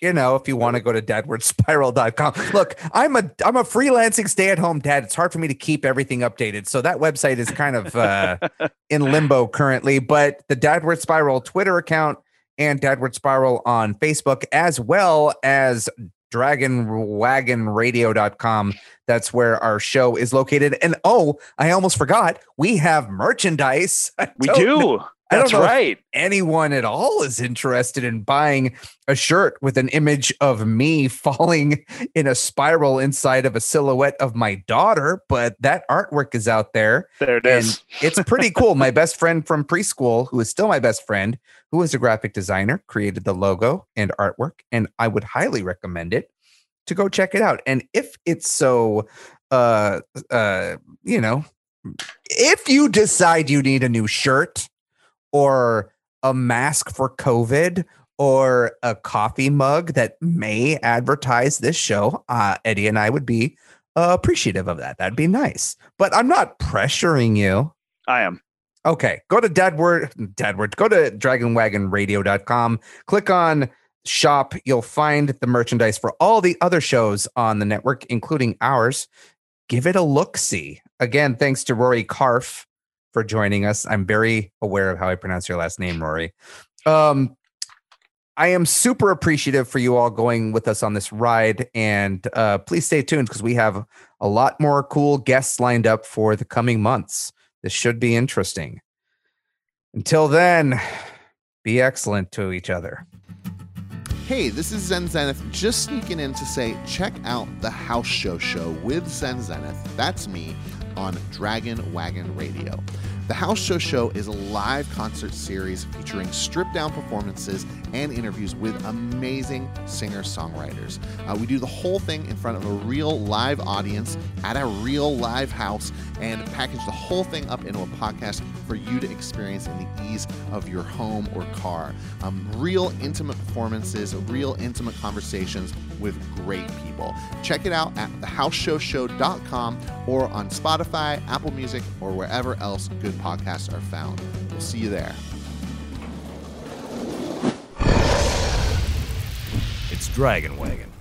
You know, if you want to go to dadwardspiral.com. Look, I'm a I'm a freelancing stay-at-home dad. It's hard for me to keep everything updated. So that website is kind of uh, in limbo currently. But the Dadward Spiral Twitter account and Dadward Spiral on Facebook, as well as dragonwagonradio.com. That's where our show is located. And oh, I almost forgot, we have merchandise. We know- do. Don't That's right. anyone at all is interested in buying a shirt with an image of me falling in a spiral inside of a silhouette of my daughter, but that artwork is out there. There it And is. it's pretty cool. My best friend from preschool, who is still my best friend, who is a graphic designer, created the logo and artwork, and I would highly recommend it to go check it out. And if it's so uh uh you know, if you decide you need a new shirt or a mask for COVID or a coffee mug that may advertise this show, uh, Eddie and I would be uh, appreciative of that. That'd be nice. But I'm not pressuring you. I am. Okay, go to Dadward, Dadward, go to dragonwagonradio.com, click on shop, you'll find the merchandise for all the other shows on the network, including ours. Give it a look see. Again, thanks to Rory Karpf for joining us. I'm very aware of how I pronounce your last name, Rory. Um, I am super appreciative for you all going with us on this ride. And uh, please stay tuned because we have a lot more cool guests lined up for the coming months. This should be interesting. Until then, be excellent to each other. Hey, this is Zen Zenith just sneaking in to say check out the House Show Show with Zen Zenith. That's me on Dragon Wagon Radio. The House Show Show is a live concert series featuring stripped down performances and interviews with amazing singer songwriters. Uh, we do the whole thing in front of a real live audience at a real live house and package the whole thing up into a podcast for you to experience in the ease of your home or car. Um, real intimate performances, real intimate conversations with great people. Check it out at thehouseshowshow.com or on Spotify, Apple Music, or wherever else good podcasts are found. We'll see you there. It's Dragon Wagon.